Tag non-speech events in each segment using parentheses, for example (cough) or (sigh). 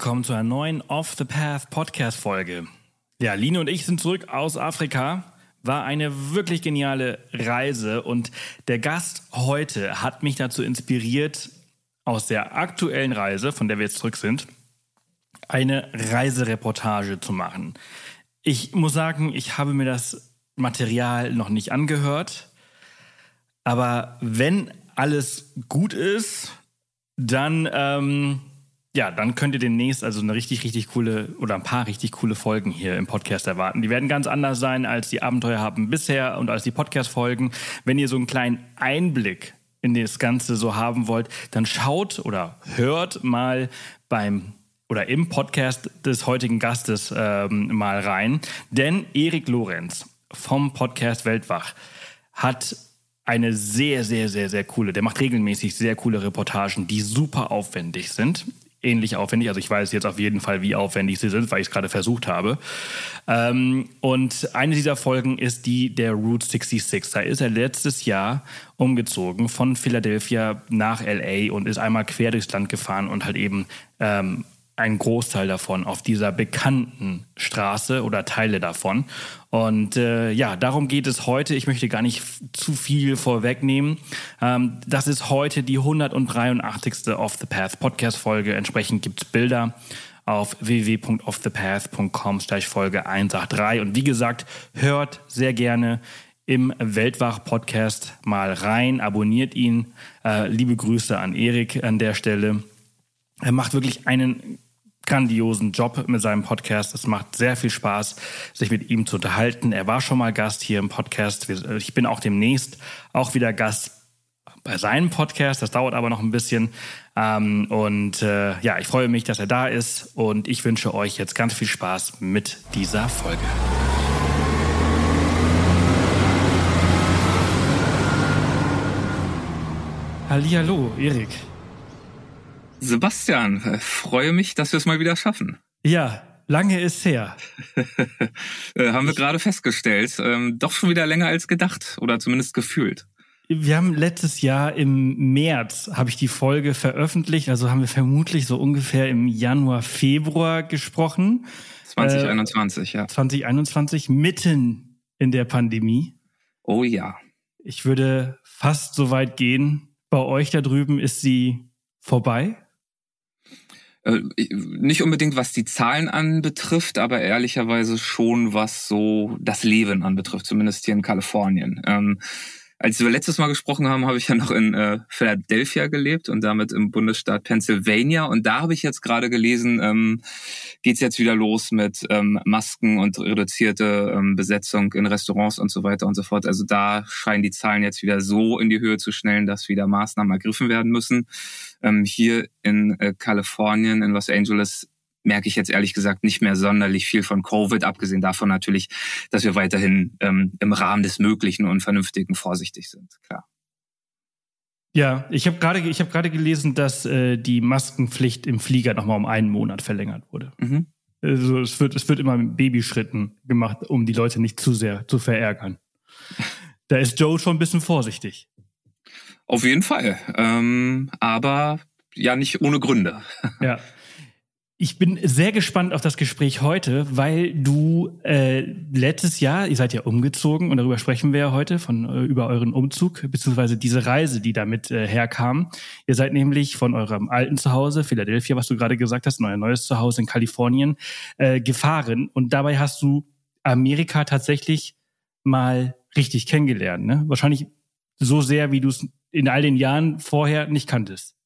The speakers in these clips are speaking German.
willkommen zu einer neuen Off the Path Podcast Folge. Ja, Line und ich sind zurück aus Afrika. War eine wirklich geniale Reise und der Gast heute hat mich dazu inspiriert, aus der aktuellen Reise, von der wir jetzt zurück sind, eine Reisereportage zu machen. Ich muss sagen, ich habe mir das Material noch nicht angehört, aber wenn alles gut ist, dann ähm, ja, dann könnt ihr demnächst also eine richtig, richtig coole oder ein paar richtig coole Folgen hier im Podcast erwarten. Die werden ganz anders sein, als die Abenteuer haben bisher und als die Podcast-Folgen. Wenn ihr so einen kleinen Einblick in das Ganze so haben wollt, dann schaut oder hört mal beim oder im Podcast des heutigen Gastes ähm, mal rein. Denn Erik Lorenz vom Podcast Weltwach hat eine sehr, sehr, sehr, sehr coole, der macht regelmäßig sehr coole Reportagen, die super aufwendig sind ähnlich aufwendig. Also ich weiß jetzt auf jeden Fall, wie aufwendig sie sind, weil ich es gerade versucht habe. Ähm, und eine dieser Folgen ist die der Route 66. Da ist er letztes Jahr umgezogen von Philadelphia nach LA und ist einmal quer durchs Land gefahren und halt eben ähm, ein Großteil davon auf dieser bekannten Straße oder Teile davon. Und äh, ja, darum geht es heute. Ich möchte gar nicht zu viel vorwegnehmen. Ähm, das ist heute die 183. Off the Path Podcast Folge. Entsprechend gibt es Bilder auf www.offthepath.com Folge 183. Und wie gesagt, hört sehr gerne im Weltwach Podcast mal rein, abonniert ihn. Äh, liebe Grüße an Erik an der Stelle. Er macht wirklich einen grandiosen Job mit seinem Podcast. Es macht sehr viel Spaß, sich mit ihm zu unterhalten. Er war schon mal Gast hier im Podcast. Ich bin auch demnächst auch wieder Gast bei seinem Podcast. Das dauert aber noch ein bisschen. Ähm, und äh, ja, ich freue mich, dass er da ist. Und ich wünsche euch jetzt ganz viel Spaß mit dieser Folge. Hallihallo, Erik. Sebastian, freue mich, dass wir es mal wieder schaffen. Ja, lange ist her. (laughs) Äh, haben wir gerade festgestellt. Ähm, doch schon wieder länger als gedacht oder zumindest gefühlt. Wir haben letztes Jahr im März habe ich die Folge veröffentlicht, also haben wir vermutlich so ungefähr im Januar, Februar gesprochen. 2021, äh, ja. 2021 mitten in der Pandemie. Oh ja. Ich würde fast so weit gehen. Bei euch da drüben ist sie vorbei? Äh, nicht unbedingt was die Zahlen anbetrifft, aber ehrlicherweise schon was so das Leben anbetrifft, zumindest hier in Kalifornien. Ähm, als wir letztes Mal gesprochen haben, habe ich ja noch in äh, Philadelphia gelebt und damit im Bundesstaat Pennsylvania. Und da habe ich jetzt gerade gelesen, ähm, geht es jetzt wieder los mit ähm, Masken und reduzierte ähm, Besetzung in Restaurants und so weiter und so fort. Also da scheinen die Zahlen jetzt wieder so in die Höhe zu schnellen, dass wieder Maßnahmen ergriffen werden müssen. Ähm, hier in äh, Kalifornien, in Los Angeles, merke ich jetzt ehrlich gesagt nicht mehr sonderlich viel von Covid, abgesehen davon natürlich, dass wir weiterhin ähm, im Rahmen des Möglichen und Vernünftigen vorsichtig sind, klar. Ja, ich habe gerade ich habe gerade gelesen, dass äh, die Maskenpflicht im Flieger nochmal um einen Monat verlängert wurde. Mhm. Also es wird es wird immer mit Babyschritten gemacht, um die Leute nicht zu sehr zu verärgern. Da ist Joe schon ein bisschen vorsichtig. Auf jeden Fall, ähm, aber ja nicht ohne Gründe. Ja. (laughs) Ich bin sehr gespannt auf das Gespräch heute, weil du äh, letztes Jahr, ihr seid ja umgezogen und darüber sprechen wir ja heute von äh, über euren Umzug beziehungsweise diese Reise, die damit äh, herkam. Ihr seid nämlich von eurem alten Zuhause Philadelphia, was du gerade gesagt hast, in euer neues Zuhause in Kalifornien äh, gefahren und dabei hast du Amerika tatsächlich mal richtig kennengelernt. Ne? Wahrscheinlich so sehr, wie du es in all den Jahren vorher nicht kanntest.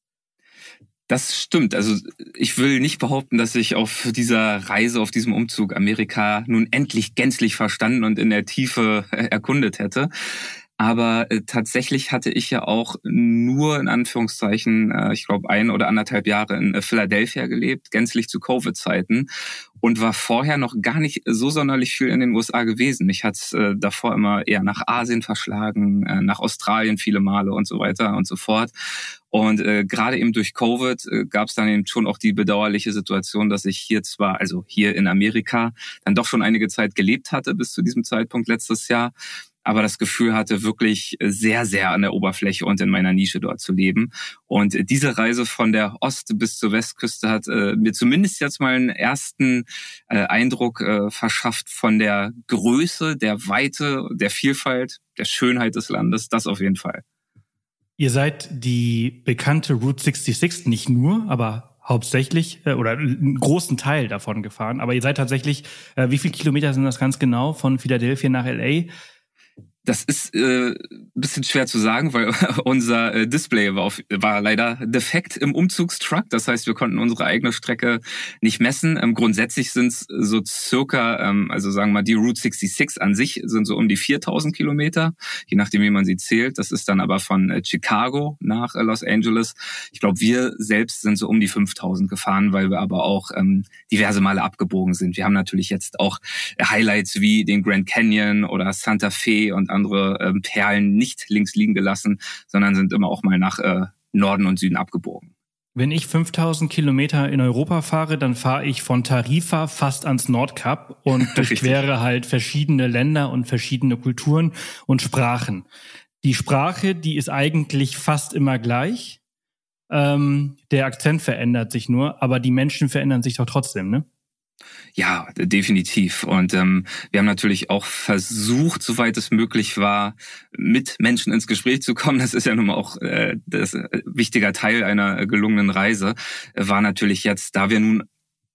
Das stimmt. Also ich will nicht behaupten, dass ich auf dieser Reise, auf diesem Umzug Amerika nun endlich gänzlich verstanden und in der Tiefe (laughs) erkundet hätte. Aber äh, tatsächlich hatte ich ja auch nur in Anführungszeichen, äh, ich glaube, ein oder anderthalb Jahre in äh, Philadelphia gelebt, gänzlich zu Covid-Zeiten und war vorher noch gar nicht so sonderlich viel in den USA gewesen. Ich hatte äh, davor immer eher nach Asien verschlagen, äh, nach Australien viele Male und so weiter und so fort. Und äh, gerade eben durch Covid äh, gab es dann eben schon auch die bedauerliche Situation, dass ich hier zwar, also hier in Amerika, dann doch schon einige Zeit gelebt hatte bis zu diesem Zeitpunkt letztes Jahr aber das Gefühl hatte, wirklich sehr, sehr an der Oberfläche und in meiner Nische dort zu leben. Und diese Reise von der Ost- bis zur Westküste hat äh, mir zumindest jetzt mal einen ersten äh, Eindruck äh, verschafft von der Größe, der Weite, der Vielfalt, der Schönheit des Landes. Das auf jeden Fall. Ihr seid die bekannte Route 66 nicht nur, aber hauptsächlich äh, oder einen großen Teil davon gefahren. Aber ihr seid tatsächlich, äh, wie viele Kilometer sind das ganz genau von Philadelphia nach LA? Das ist äh, bisschen schwer zu sagen, weil (laughs) unser äh, Display war, auf, war leider defekt im Umzugstruck. Das heißt, wir konnten unsere eigene Strecke nicht messen. Ähm, grundsätzlich sind es so circa, ähm, also sagen wir mal, die Route 66 an sich sind so um die 4000 Kilometer, je nachdem, wie man sie zählt. Das ist dann aber von äh, Chicago nach äh, Los Angeles. Ich glaube, wir selbst sind so um die 5000 gefahren, weil wir aber auch ähm, diverse Male abgebogen sind. Wir haben natürlich jetzt auch Highlights wie den Grand Canyon oder Santa Fe und andere ähm, Perlen nicht links liegen gelassen, sondern sind immer auch mal nach äh, Norden und Süden abgebogen. Wenn ich 5000 Kilometer in Europa fahre, dann fahre ich von Tarifa fast ans Nordkap und (laughs) durchquere halt verschiedene Länder und verschiedene Kulturen und Sprachen. Die Sprache, die ist eigentlich fast immer gleich. Ähm, der Akzent verändert sich nur, aber die Menschen verändern sich doch trotzdem, ne? Ja, definitiv. Und ähm, wir haben natürlich auch versucht, soweit es möglich war, mit Menschen ins Gespräch zu kommen. Das ist ja nun mal auch äh, das äh, wichtiger Teil einer gelungenen Reise. War natürlich jetzt, da wir nun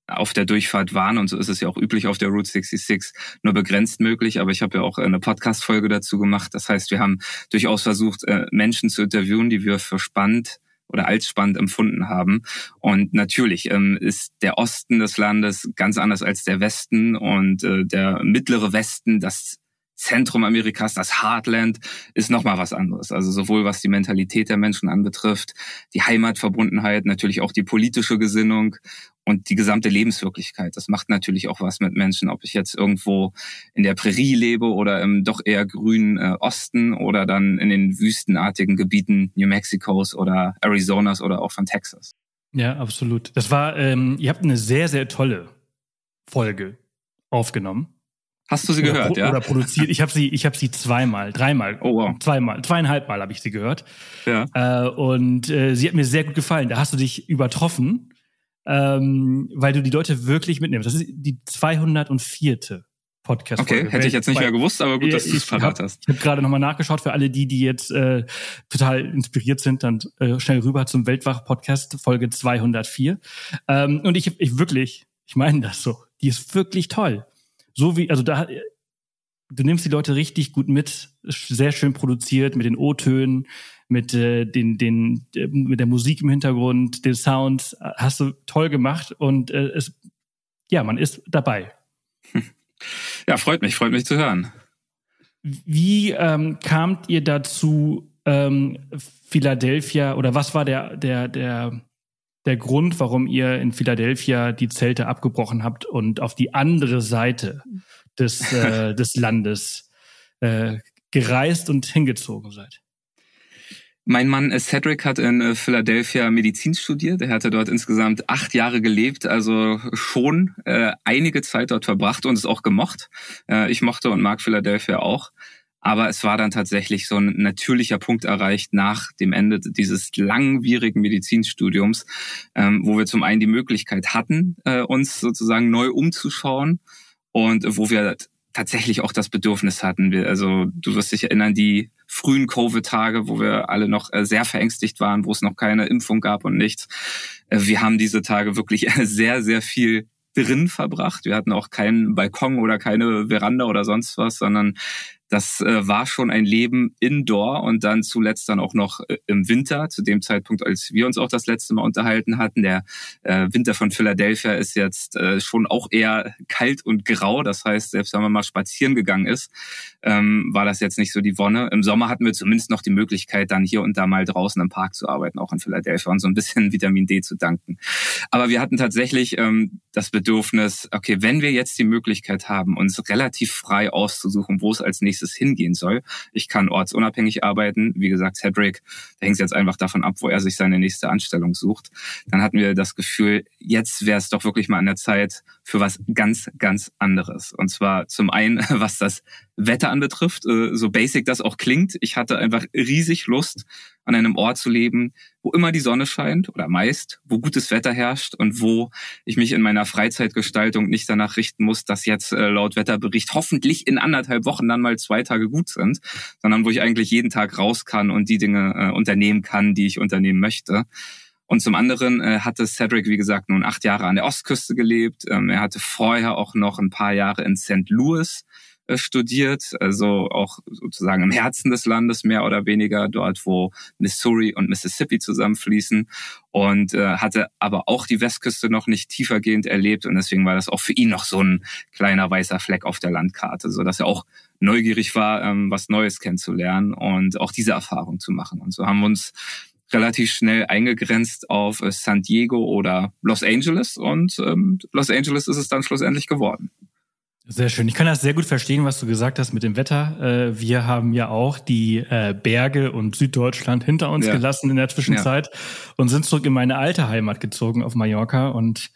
auf der Durchfahrt waren, und so ist es ja auch üblich auf der Route 66, nur begrenzt möglich. Aber ich habe ja auch eine Podcast-Folge dazu gemacht. Das heißt, wir haben durchaus versucht, äh, Menschen zu interviewen, die wir für spannend oder als spannend empfunden haben. Und natürlich ähm, ist der Osten des Landes ganz anders als der Westen und äh, der mittlere Westen, das Zentrum Amerikas, das Heartland, ist nochmal was anderes. Also sowohl was die Mentalität der Menschen anbetrifft, die Heimatverbundenheit, natürlich auch die politische Gesinnung und die gesamte Lebenswirklichkeit. Das macht natürlich auch was mit Menschen, ob ich jetzt irgendwo in der Prärie lebe oder im doch eher grünen äh, Osten oder dann in den wüstenartigen Gebieten New Mexicos oder Arizonas oder auch von Texas. Ja, absolut. Das war, ähm, ihr habt eine sehr, sehr tolle Folge aufgenommen. Hast du sie oder gehört, ja? Oder produziert. Ich habe sie, ich habe sie zweimal, dreimal, oh, wow. zweimal, zweieinhalb Mal habe ich sie gehört. Ja. Äh, und äh, sie hat mir sehr gut gefallen. Da hast du dich übertroffen, ähm, weil du die Leute wirklich mitnimmst. Das ist die 204. Podcast. Okay, hätte ich jetzt nicht mehr gewusst, aber gut, dass du es verraten hast. Ich habe gerade nochmal nachgeschaut für alle die, die jetzt äh, total inspiriert sind, dann äh, schnell rüber zum Weltwach-Podcast, Folge 204. Ähm, und ich, ich wirklich, ich meine das so, die ist wirklich toll so wie, also da, du nimmst die Leute richtig gut mit, sehr schön produziert, mit den O-Tönen, mit äh, den, den, äh, mit der Musik im Hintergrund, den Sounds, hast du toll gemacht und äh, es, ja, man ist dabei. (laughs) Ja, freut mich, freut mich zu hören. Wie ähm, kamt ihr dazu, ähm, Philadelphia oder was war der, der, der, der Grund, warum ihr in Philadelphia die Zelte abgebrochen habt und auf die andere Seite des, (laughs) äh, des Landes äh, gereist und hingezogen seid? Mein Mann Cedric hat in äh, Philadelphia Medizin studiert. Er hatte dort insgesamt acht Jahre gelebt, also schon äh, einige Zeit dort verbracht und es auch gemocht. Äh, ich mochte und mag Philadelphia auch. Aber es war dann tatsächlich so ein natürlicher Punkt erreicht nach dem Ende dieses langwierigen Medizinstudiums, ähm, wo wir zum einen die Möglichkeit hatten, äh, uns sozusagen neu umzuschauen und wo wir tatsächlich auch das Bedürfnis hatten. Wir, also du wirst dich erinnern, die frühen Covid-Tage, wo wir alle noch äh, sehr verängstigt waren, wo es noch keine Impfung gab und nichts. Äh, wir haben diese Tage wirklich (laughs) sehr, sehr viel drin verbracht. Wir hatten auch keinen Balkon oder keine Veranda oder sonst was, sondern das äh, war schon ein Leben indoor und dann zuletzt dann auch noch äh, im Winter, zu dem Zeitpunkt, als wir uns auch das letzte Mal unterhalten hatten. Der äh, Winter von Philadelphia ist jetzt äh, schon auch eher kalt und grau. Das heißt, selbst wenn man mal spazieren gegangen ist, ähm, war das jetzt nicht so die Wonne. Im Sommer hatten wir zumindest noch die Möglichkeit, dann hier und da mal draußen im Park zu arbeiten, auch in Philadelphia und so ein bisschen (laughs) Vitamin D zu danken. Aber wir hatten tatsächlich ähm, das Bedürfnis, okay, wenn wir jetzt die Möglichkeit haben, uns relativ frei auszusuchen, wo es als nächstes hingehen soll. Ich kann ortsunabhängig arbeiten. Wie gesagt, Cedric, da hängt es jetzt einfach davon ab, wo er sich seine nächste Anstellung sucht. Dann hatten wir das Gefühl, jetzt wäre es doch wirklich mal an der Zeit für was ganz, ganz anderes. Und zwar zum einen, (laughs) was das Wetter anbetrifft, äh, so basic das auch klingt. Ich hatte einfach riesig Lust, an einem Ort zu leben, wo immer die Sonne scheint oder meist, wo gutes Wetter herrscht und wo ich mich in meiner Freizeitgestaltung nicht danach richten muss, dass jetzt äh, laut Wetterbericht hoffentlich in anderthalb Wochen dann mal zwei Tage gut sind, sondern wo ich eigentlich jeden Tag raus kann und die Dinge äh, unternehmen kann, die ich unternehmen möchte. Und zum anderen äh, hatte Cedric, wie gesagt, nun acht Jahre an der Ostküste gelebt. Ähm, er hatte vorher auch noch ein paar Jahre in St. Louis studiert, also auch sozusagen im Herzen des Landes mehr oder weniger, dort wo Missouri und Mississippi zusammenfließen und äh, hatte aber auch die Westküste noch nicht tiefergehend erlebt und deswegen war das auch für ihn noch so ein kleiner weißer Fleck auf der Landkarte, so dass er auch neugierig war, ähm, was Neues kennenzulernen und auch diese Erfahrung zu machen. Und so haben wir uns relativ schnell eingegrenzt auf äh, San Diego oder Los Angeles und ähm, Los Angeles ist es dann schlussendlich geworden. Sehr schön. Ich kann das sehr gut verstehen, was du gesagt hast mit dem Wetter. Äh, wir haben ja auch die äh, Berge und Süddeutschland hinter uns ja. gelassen in der Zwischenzeit ja. und sind zurück in meine alte Heimat gezogen auf Mallorca. Und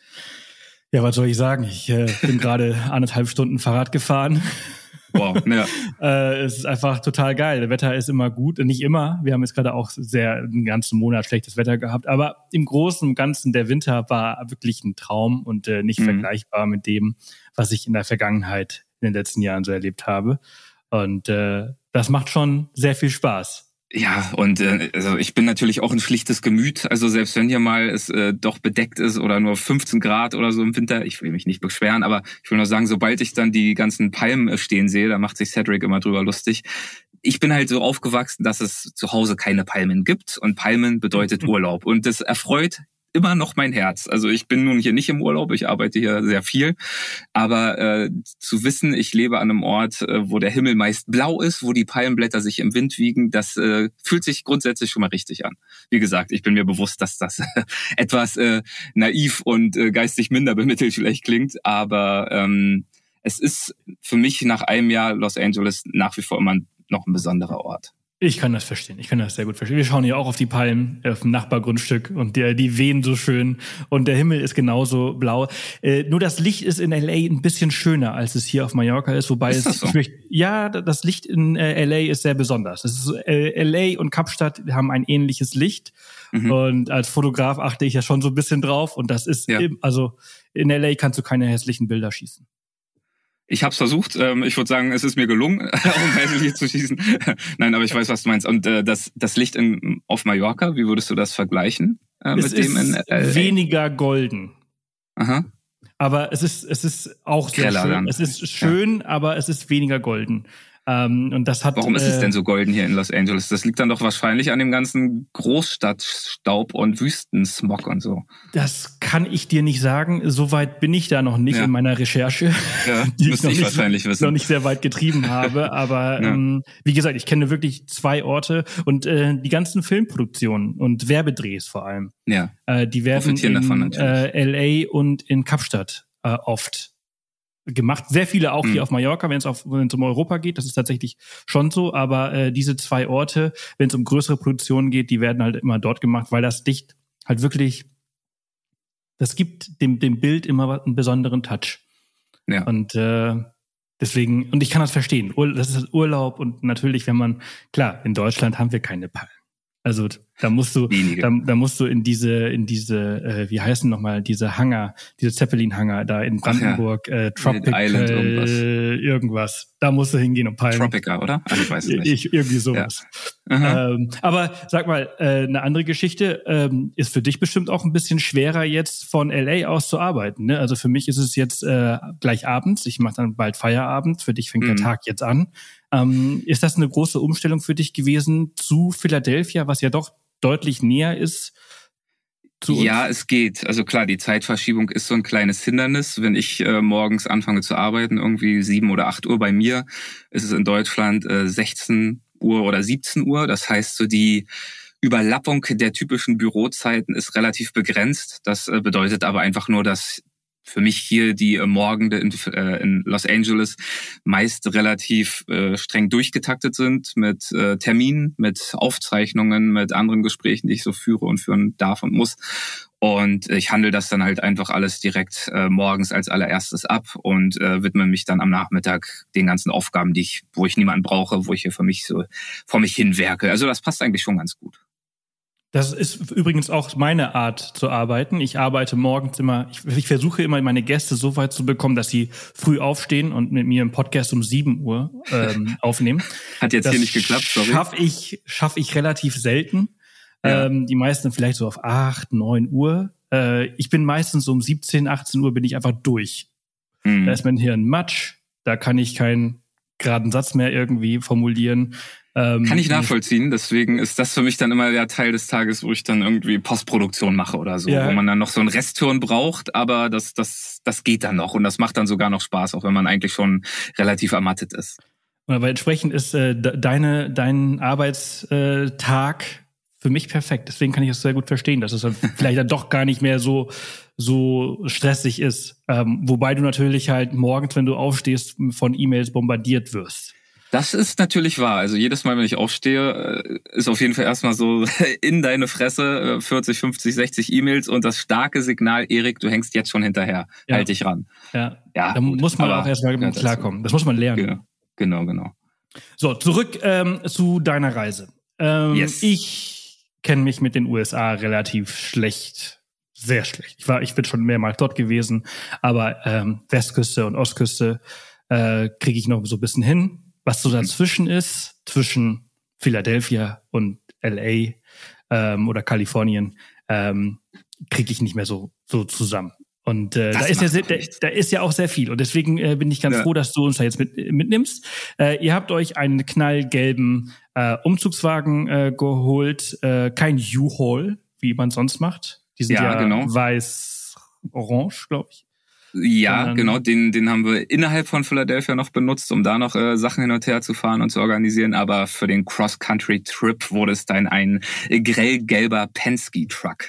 ja, was soll ich sagen? Ich äh, bin (laughs) gerade anderthalb Stunden Fahrrad gefahren. Wow, ja. (laughs) es ist einfach total geil. Das Wetter ist immer gut. Nicht immer. Wir haben jetzt gerade auch sehr einen ganzen Monat schlechtes Wetter gehabt. Aber im Großen und Ganzen, der Winter war wirklich ein Traum und nicht mhm. vergleichbar mit dem, was ich in der Vergangenheit in den letzten Jahren so erlebt habe. Und äh, das macht schon sehr viel Spaß. Ja, und äh, also ich bin natürlich auch ein schlichtes Gemüt. Also selbst wenn hier mal es äh, doch bedeckt ist oder nur 15 Grad oder so im Winter, ich will mich nicht beschweren, aber ich will nur sagen, sobald ich dann die ganzen Palmen äh, stehen sehe, da macht sich Cedric immer drüber lustig. Ich bin halt so aufgewachsen, dass es zu Hause keine Palmen gibt und Palmen bedeutet (laughs) Urlaub. Und das erfreut immer noch mein Herz. Also ich bin nun hier nicht im Urlaub, ich arbeite hier sehr viel, aber äh, zu wissen, ich lebe an einem Ort, äh, wo der Himmel meist blau ist, wo die Palmenblätter sich im Wind wiegen, das äh, fühlt sich grundsätzlich schon mal richtig an. Wie gesagt, ich bin mir bewusst, dass das (laughs) etwas äh, naiv und äh, geistig minder bemittelt vielleicht klingt, aber ähm, es ist für mich nach einem Jahr Los Angeles nach wie vor immer noch ein besonderer Ort. Ich kann das verstehen. Ich kann das sehr gut verstehen. Wir schauen hier auch auf die Palmen auf dem Nachbargrundstück und die, die wehen so schön und der Himmel ist genauso blau. Äh, nur das Licht ist in LA ein bisschen schöner, als es hier auf Mallorca ist, wobei ist es so? möchte, ja, das Licht in äh, LA ist sehr besonders. Ist, äh, LA und Kapstadt haben ein ähnliches Licht mhm. und als Fotograf achte ich ja schon so ein bisschen drauf und das ist ja. im, also in LA kannst du keine hässlichen Bilder schießen. Ich habe es versucht. Ähm, ich würde sagen, es ist mir gelungen, (laughs) um hässlich zu schießen. (laughs) Nein, aber ich weiß, was du meinst. Und äh, das, das Licht in, auf Mallorca, wie würdest du das vergleichen äh, mit dem in LA? Weniger golden. Aha. Aber es ist, es ist auch sehr Keller schön. Dann. Es ist schön, ja. aber es ist weniger golden. Ähm, und das hat, Warum ist es denn so golden hier in Los Angeles? Das liegt dann doch wahrscheinlich an dem ganzen Großstadtstaub und Wüstensmog und so. Das kann ich dir nicht sagen. Soweit bin ich da noch nicht ja. in meiner Recherche, ja, (laughs) die ich, noch, ich wahrscheinlich wissen. noch nicht sehr weit getrieben (laughs) habe. Aber ja. ähm, wie gesagt, ich kenne wirklich zwei Orte und äh, die ganzen Filmproduktionen und Werbedrehs vor allem. Ja. Äh, die werden in davon, äh, LA und in Kapstadt äh, oft gemacht. Sehr viele auch mhm. hier auf Mallorca, wenn es auf wenn es um Europa geht, das ist tatsächlich schon so. Aber äh, diese zwei Orte, wenn es um größere Produktionen geht, die werden halt immer dort gemacht, weil das Licht halt wirklich, das gibt dem dem Bild immer einen besonderen Touch. Ja. Und äh, deswegen und ich kann das verstehen. Das ist Urlaub und natürlich, wenn man klar in Deutschland haben wir keine Palmen. Also da musst du, da, da, musst du in diese, in diese, äh, wie heißen nochmal, diese Hangar, diese Zeppelin-Hangar da in Brandenburg, ja. äh, Tropic, Island irgendwas. Irgendwas. Da musst du hingehen und peilen. Tropica, oder? Also ich weiß es nicht. Ich, irgendwie sowas. Ja. Ähm, aber sag mal, äh, eine andere Geschichte ähm, ist für dich bestimmt auch ein bisschen schwerer jetzt von LA aus zu arbeiten. Ne? Also für mich ist es jetzt äh, gleich abends. Ich mache dann bald Feierabend. Für dich fängt mhm. der Tag jetzt an. Ähm, ist das eine große Umstellung für dich gewesen zu Philadelphia, was ja doch deutlich näher ist? Ja, es geht. Also klar, die Zeitverschiebung ist so ein kleines Hindernis. Wenn ich äh, morgens anfange zu arbeiten, irgendwie sieben oder acht Uhr bei mir, ist es in Deutschland äh, 16 Uhr oder 17 Uhr. Das heißt, so die Überlappung der typischen Bürozeiten ist relativ begrenzt. Das äh, bedeutet aber einfach nur, dass für mich hier die äh, Morgende in, äh, in Los Angeles meist relativ äh, streng durchgetaktet sind mit äh, Terminen, mit Aufzeichnungen, mit anderen Gesprächen, die ich so führe und führen darf und muss. Und ich handle das dann halt einfach alles direkt äh, morgens als allererstes ab und äh, widme mich dann am Nachmittag den ganzen Aufgaben, die ich, wo ich niemanden brauche, wo ich hier für mich so vor mich hinwerke. Also das passt eigentlich schon ganz gut. Das ist übrigens auch meine Art zu arbeiten. Ich arbeite morgens immer, ich, ich, versuche immer meine Gäste so weit zu bekommen, dass sie früh aufstehen und mit mir einen Podcast um 7 Uhr ähm, (laughs) aufnehmen. Hat jetzt das hier nicht geklappt, sorry. Schaffe ich, schaff ich relativ selten. Ja. Ähm, die meisten vielleicht so auf 8, 9 Uhr. Äh, ich bin meistens so um 17, 18 Uhr bin ich einfach durch. Mhm. Da ist mein Hirn matsch, da kann ich keinen geraden Satz mehr irgendwie formulieren. Ähm, Kann ich nachvollziehen. Deswegen ist das für mich dann immer der Teil des Tages, wo ich dann irgendwie Postproduktion mache oder so, ja. wo man dann noch so einen Restturn braucht, aber das, das, das geht dann noch und das macht dann sogar noch Spaß, auch wenn man eigentlich schon relativ ermattet ist. Aber entsprechend ist äh, deine, dein Arbeitstag für mich perfekt. Deswegen kann ich es sehr gut verstehen, dass es dann (laughs) vielleicht dann doch gar nicht mehr so so stressig ist. Ähm, wobei du natürlich halt morgens, wenn du aufstehst, von E-Mails bombardiert wirst. Das ist natürlich wahr. Also jedes Mal, wenn ich aufstehe, äh, ist auf jeden Fall erstmal so (laughs) in deine Fresse 40, 50, 60 E-Mails und das starke Signal, Erik, du hängst jetzt schon hinterher. Ja. Halt dich ran. Ja, ja da gut, muss man auch erstmal ja, klarkommen. Das muss man lernen. Genau, genau. genau. So, zurück ähm, zu deiner Reise. Ähm, yes. Ich kenne mich mit den USA relativ schlecht sehr schlecht. Ich war, ich bin schon mehrmals dort gewesen, aber ähm, Westküste und Ostküste äh, kriege ich noch so ein bisschen hin. Was so dazwischen ist, zwischen Philadelphia und LA ähm, oder Kalifornien, ähm, kriege ich nicht mehr so, so zusammen. Und äh, da ist ja sehr, da, da, ist ja auch sehr viel. Und deswegen äh, bin ich ganz ja. froh, dass du uns da jetzt mit, mitnimmst. Äh, ihr habt euch einen knallgelben äh, Umzugswagen äh, geholt, äh, kein U-Haul, wie man sonst macht. Die sind ja, ja genau. weiß-orange, glaube ich. Ja, ähm, genau, den, den haben wir innerhalb von Philadelphia noch benutzt, um da noch äh, Sachen hin und her zu fahren und zu organisieren. Aber für den Cross-Country-Trip wurde es dann ein grellgelber Penske-Truck.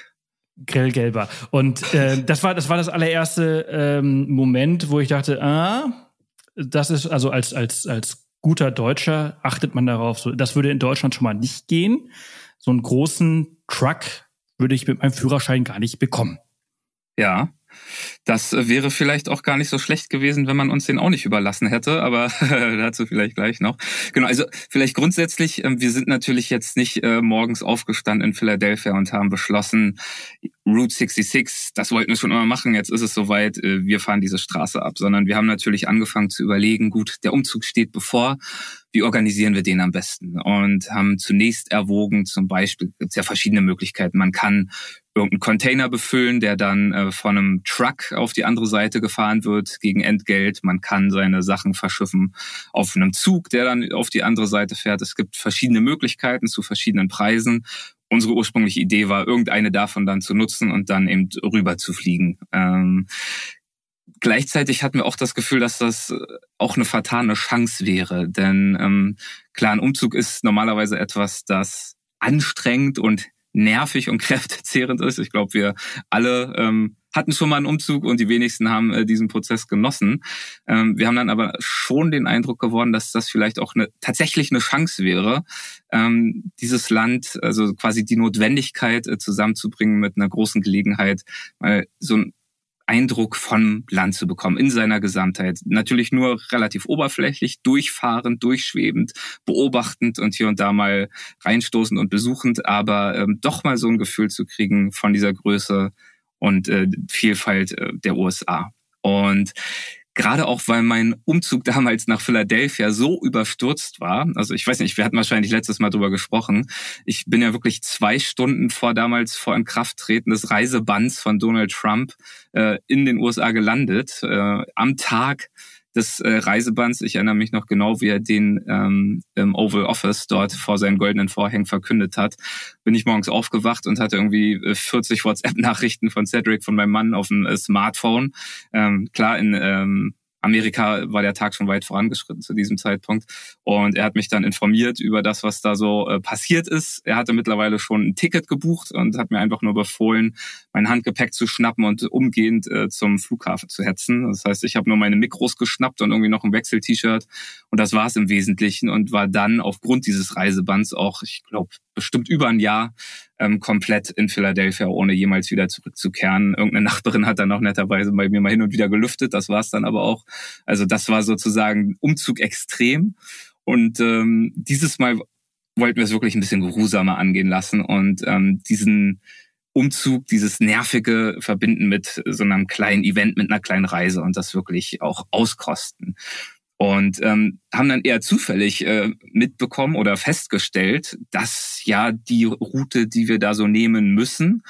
Grellgelber. Und äh, das war das war das allererste ähm, Moment, wo ich dachte, ah, das ist also als als als guter Deutscher achtet man darauf. So, das würde in Deutschland schon mal nicht gehen. So einen großen Truck würde ich mit meinem Führerschein gar nicht bekommen. Ja, das wäre vielleicht auch gar nicht so schlecht gewesen, wenn man uns den auch nicht überlassen hätte, aber (laughs) dazu vielleicht gleich noch. Genau, also vielleicht grundsätzlich, ähm, wir sind natürlich jetzt nicht äh, morgens aufgestanden in Philadelphia und haben beschlossen, Route 66, das wollten wir schon immer machen, jetzt ist es soweit, äh, wir fahren diese Straße ab, sondern wir haben natürlich angefangen zu überlegen, gut, der Umzug steht bevor, wie organisieren wir den am besten? Und haben zunächst erwogen, zum Beispiel, gibt es ja verschiedene Möglichkeiten. Man kann irgendeinen Container befüllen, der dann äh, von einem Truck auf die andere Seite gefahren wird gegen Entgelt. Man kann seine Sachen verschiffen auf einem Zug, der dann auf die andere Seite fährt. Es gibt verschiedene Möglichkeiten zu verschiedenen Preisen. Unsere ursprüngliche Idee war, irgendeine davon dann zu nutzen und dann eben rüber zu fliegen. Ähm, gleichzeitig hatten wir auch das Gefühl, dass das äh, auch eine vertane Chance wäre. Denn ähm, klar, ein Umzug ist normalerweise etwas, das anstrengend und nervig und (laughs) kräftezehrend ist. Ich glaube, wir alle ähm, hatten schon mal einen Umzug und die wenigsten haben äh, diesen Prozess genossen. Ähm, wir haben dann aber schon den Eindruck geworden, dass das vielleicht auch eine, tatsächlich eine Chance wäre, ähm, dieses Land, also quasi die Notwendigkeit äh, zusammenzubringen mit einer großen Gelegenheit, mal so ein Eindruck vom Land zu bekommen in seiner Gesamtheit. Natürlich nur relativ oberflächlich, durchfahrend, durchschwebend, beobachtend und hier und da mal reinstoßend und besuchend, aber ähm, doch mal so ein Gefühl zu kriegen von dieser Größe und äh, Vielfalt äh, der USA. Und Gerade auch, weil mein Umzug (laughs) damals nach Philadelphia so überstürzt war. Also ich weiß nicht, wir hatten wahrscheinlich letztes Mal drüber gesprochen. Ich bin ja wirklich zwei Stunden vor damals vor Inkrafttreten des Reisebands von Donald Trump äh, in den USA gelandet. Äh, am Tag des äh, Reisebands. Ich erinnere mich noch genau, wie er den ähm, im Oval Office dort vor seinen goldenen Vorhängen verkündet hat. Bin ich morgens aufgewacht und hatte irgendwie 40 äh, WhatsApp-Nachrichten von Cedric, von meinem Mann auf dem äh, Smartphone. Ähm, klar, in ähm, Amerika war der Tag schon weit vorangeschritten zu diesem Zeitpunkt. Und er hat mich dann informiert über das, was da so äh, passiert ist. Er hatte mittlerweile schon ein Ticket gebucht und hat mir einfach nur befohlen, mein Handgepäck zu schnappen und umgehend äh, zum Flughafen zu hetzen. Das heißt, ich habe nur meine Mikros geschnappt und irgendwie noch ein Wechsel-T-Shirt. Und das war es im Wesentlichen und war dann aufgrund dieses Reisebands auch, ich glaube, bestimmt über ein Jahr ähm, komplett in Philadelphia, ohne jemals wieder zurückzukehren. Irgendeine Nachbarin hat dann auch netterweise bei mir mal hin und wieder gelüftet, das war es dann aber auch. Also das war sozusagen Umzug extrem. Und ähm, dieses Mal wollten wir es wirklich ein bisschen geruhsamer angehen lassen und ähm, diesen Umzug, dieses nervige verbinden mit so einem kleinen Event, mit einer kleinen Reise und das wirklich auch auskosten und ähm, haben dann eher zufällig äh, mitbekommen oder festgestellt, dass ja die Route, die wir da so nehmen müssen,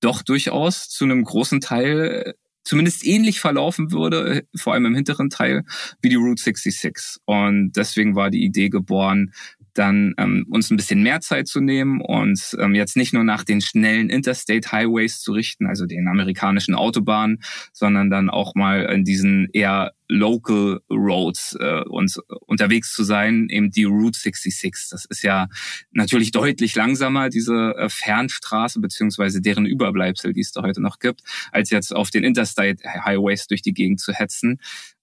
doch durchaus zu einem großen Teil zumindest ähnlich verlaufen würde, äh, vor allem im hinteren Teil, wie die Route 66. Und deswegen war die Idee geboren, dann ähm, uns ein bisschen mehr Zeit zu nehmen und ähm, jetzt nicht nur nach den schnellen Interstate Highways zu richten, also den amerikanischen Autobahnen, sondern dann auch mal in diesen eher Local Roads äh, und unterwegs zu sein, eben die Route 66. Das ist ja natürlich deutlich langsamer, diese äh, Fernstraße beziehungsweise deren Überbleibsel, die es da heute noch gibt, als jetzt auf den Interstate Highways durch die Gegend zu hetzen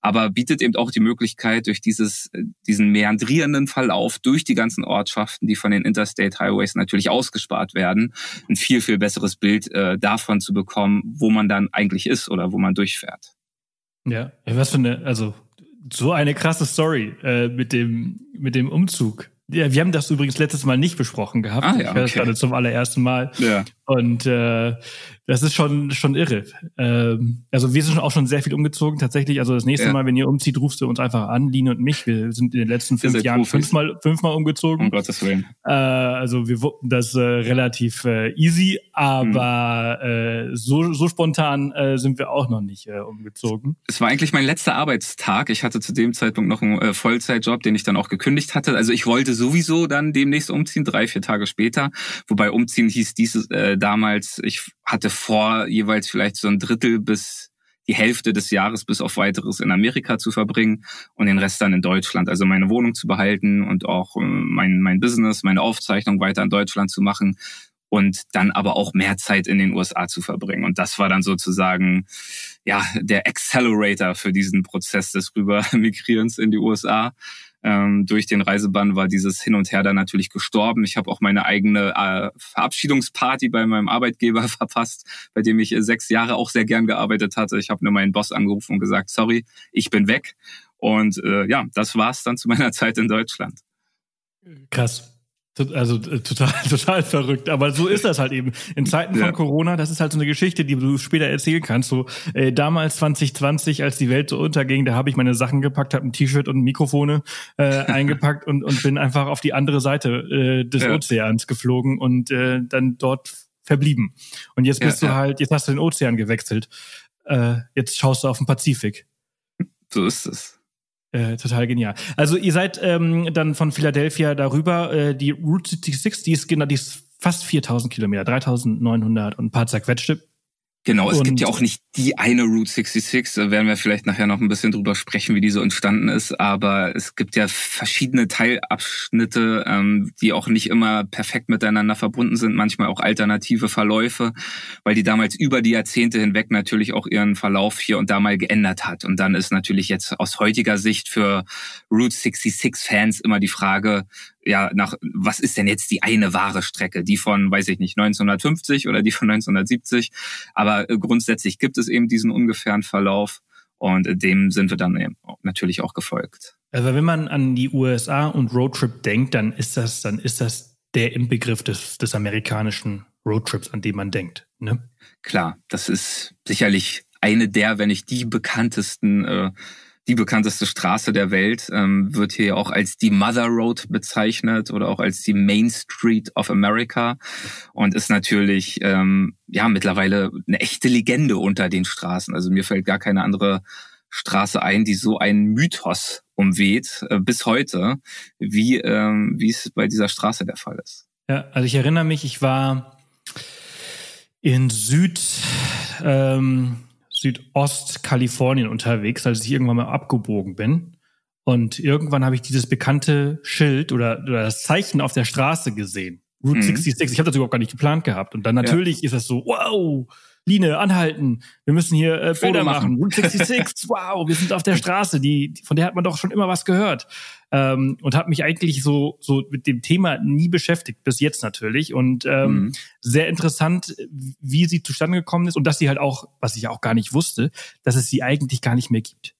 aber bietet eben auch die Möglichkeit, durch dieses, äh, diesen meandrierenden Verlauf durch die ganzen Ortschaften, die von den Interstate Highways natürlich ausgespart werden, ein viel, viel besseres Bild äh, davon zu bekommen, wo man dann eigentlich ist oder wo man durchfährt. Ja, was für eine, also so eine krasse Story äh, mit dem mit dem Umzug. Ja, wir haben das übrigens letztes Mal nicht besprochen gehabt. Ah, ja, ich höre das gerade zum allerersten Mal. Ja. Und äh, das ist schon schon irre. Ähm, also wir sind auch schon sehr viel umgezogen tatsächlich. Also das nächste ja. Mal, wenn ihr umzieht, rufst du uns einfach an, Line und mich. Wir sind in den letzten fünf Jahren fünfmal fünfmal umgezogen. Um Gottes Willen. Äh, also wir wuppen das äh, relativ äh, easy, aber mhm. äh, so so spontan äh, sind wir auch noch nicht äh, umgezogen. Es war eigentlich mein letzter Arbeitstag. Ich hatte zu dem Zeitpunkt noch einen äh, Vollzeitjob, den ich dann auch gekündigt hatte. Also ich wollte sowieso dann demnächst umziehen, drei vier Tage später. Wobei umziehen hieß dieses äh, damals, ich hatte vor, jeweils vielleicht so ein Drittel bis die Hälfte des Jahres bis auf weiteres in Amerika zu verbringen und den Rest dann in Deutschland. Also meine Wohnung zu behalten und auch äh, mein, mein Business, meine Aufzeichnung weiter in Deutschland zu machen und dann aber auch mehr Zeit in den USA zu verbringen. Und das war dann sozusagen ja der Accelerator für diesen Prozess des Rübermigrierens in die USA. Ähm, durch den Reisebann war dieses Hin und Her dann natürlich gestorben. Ich habe auch meine eigene äh, Verabschiedungsparty bei meinem Arbeitgeber (laughs) verpasst, bei dem ich äh, sechs Jahre auch sehr gern gearbeitet hatte. Ich habe nur meinen Boss angerufen und gesagt, sorry, ich bin weg. Und äh, ja, das war's dann zu meiner (laughs) Zeit in Deutschland. Krass. Also äh, total, (laughs) total verrückt. Aber so ist das halt eben. In Zeiten von ja. Corona, das ist halt so eine Geschichte, die du später erzählen kannst. So äh, damals 2020, als die Welt so unterging, da habe ich meine Sachen gepackt, habe ein T-Shirt und Mikrofone äh, eingepackt und, und bin einfach auf die andere Seite äh, des ja. Ozeans geflogen und äh, dann dort verblieben. Und jetzt bist ja, du halt, jetzt hast du den Ozean gewechselt. Äh, jetzt schaust du auf den Pazifik. So ist es. Äh, total genial. Also ihr seid ähm, dann von Philadelphia darüber. Äh, die Route 66, die ist genau, die ist fast 4000 Kilometer, 3900 und ein paar zerquetschte. Genau, es und gibt ja auch nicht die eine Route 66, da werden wir vielleicht nachher noch ein bisschen drüber sprechen, wie die so entstanden ist, aber es gibt ja verschiedene Teilabschnitte, ähm, die auch nicht immer perfekt miteinander verbunden sind, manchmal auch alternative Verläufe, weil die damals über die Jahrzehnte hinweg natürlich auch ihren Verlauf hier und da mal geändert hat. Und dann ist natürlich jetzt aus heutiger Sicht für Route 66 Fans immer die Frage, ja, nach, was ist denn jetzt die eine wahre Strecke? Die von, weiß ich nicht, 1950 oder die von 1970. Aber äh, grundsätzlich gibt es eben diesen ungefähren Verlauf und dem sind wir dann eben natürlich auch gefolgt. Also wenn man an die USA und Roadtrip denkt, dann ist das, dann ist das der Inbegriff des, des amerikanischen Roadtrips, an den man denkt. Ne? Klar, das ist sicherlich eine der, wenn nicht die bekanntesten äh, die bekannteste Straße der Welt, ähm, wird hier auch als die Mother Road bezeichnet oder auch als die Main Street of America und ist natürlich ähm, ja mittlerweile eine echte Legende unter den Straßen. Also mir fällt gar keine andere Straße ein, die so einen Mythos umweht, äh, bis heute, wie, ähm, wie es bei dieser Straße der Fall ist. Ja, also ich erinnere mich, ich war in Süd, ähm, Südostkalifornien unterwegs, als ich irgendwann mal abgebogen bin. Und irgendwann habe ich dieses bekannte Schild oder, oder das Zeichen auf der Straße gesehen. Route mhm. 66. Ich habe das überhaupt gar nicht geplant gehabt. Und dann natürlich ja. ist das so, wow, Line, anhalten. Wir müssen hier äh, Bilder machen. machen. Route 66, (laughs) wow, wir sind auf der Straße. Die, von der hat man doch schon immer was gehört. Ähm, und habe mich eigentlich so, so mit dem Thema nie beschäftigt, bis jetzt natürlich. Und ähm, mhm. sehr interessant, wie sie zustande gekommen ist und dass sie halt auch, was ich auch gar nicht wusste, dass es sie eigentlich gar nicht mehr gibt.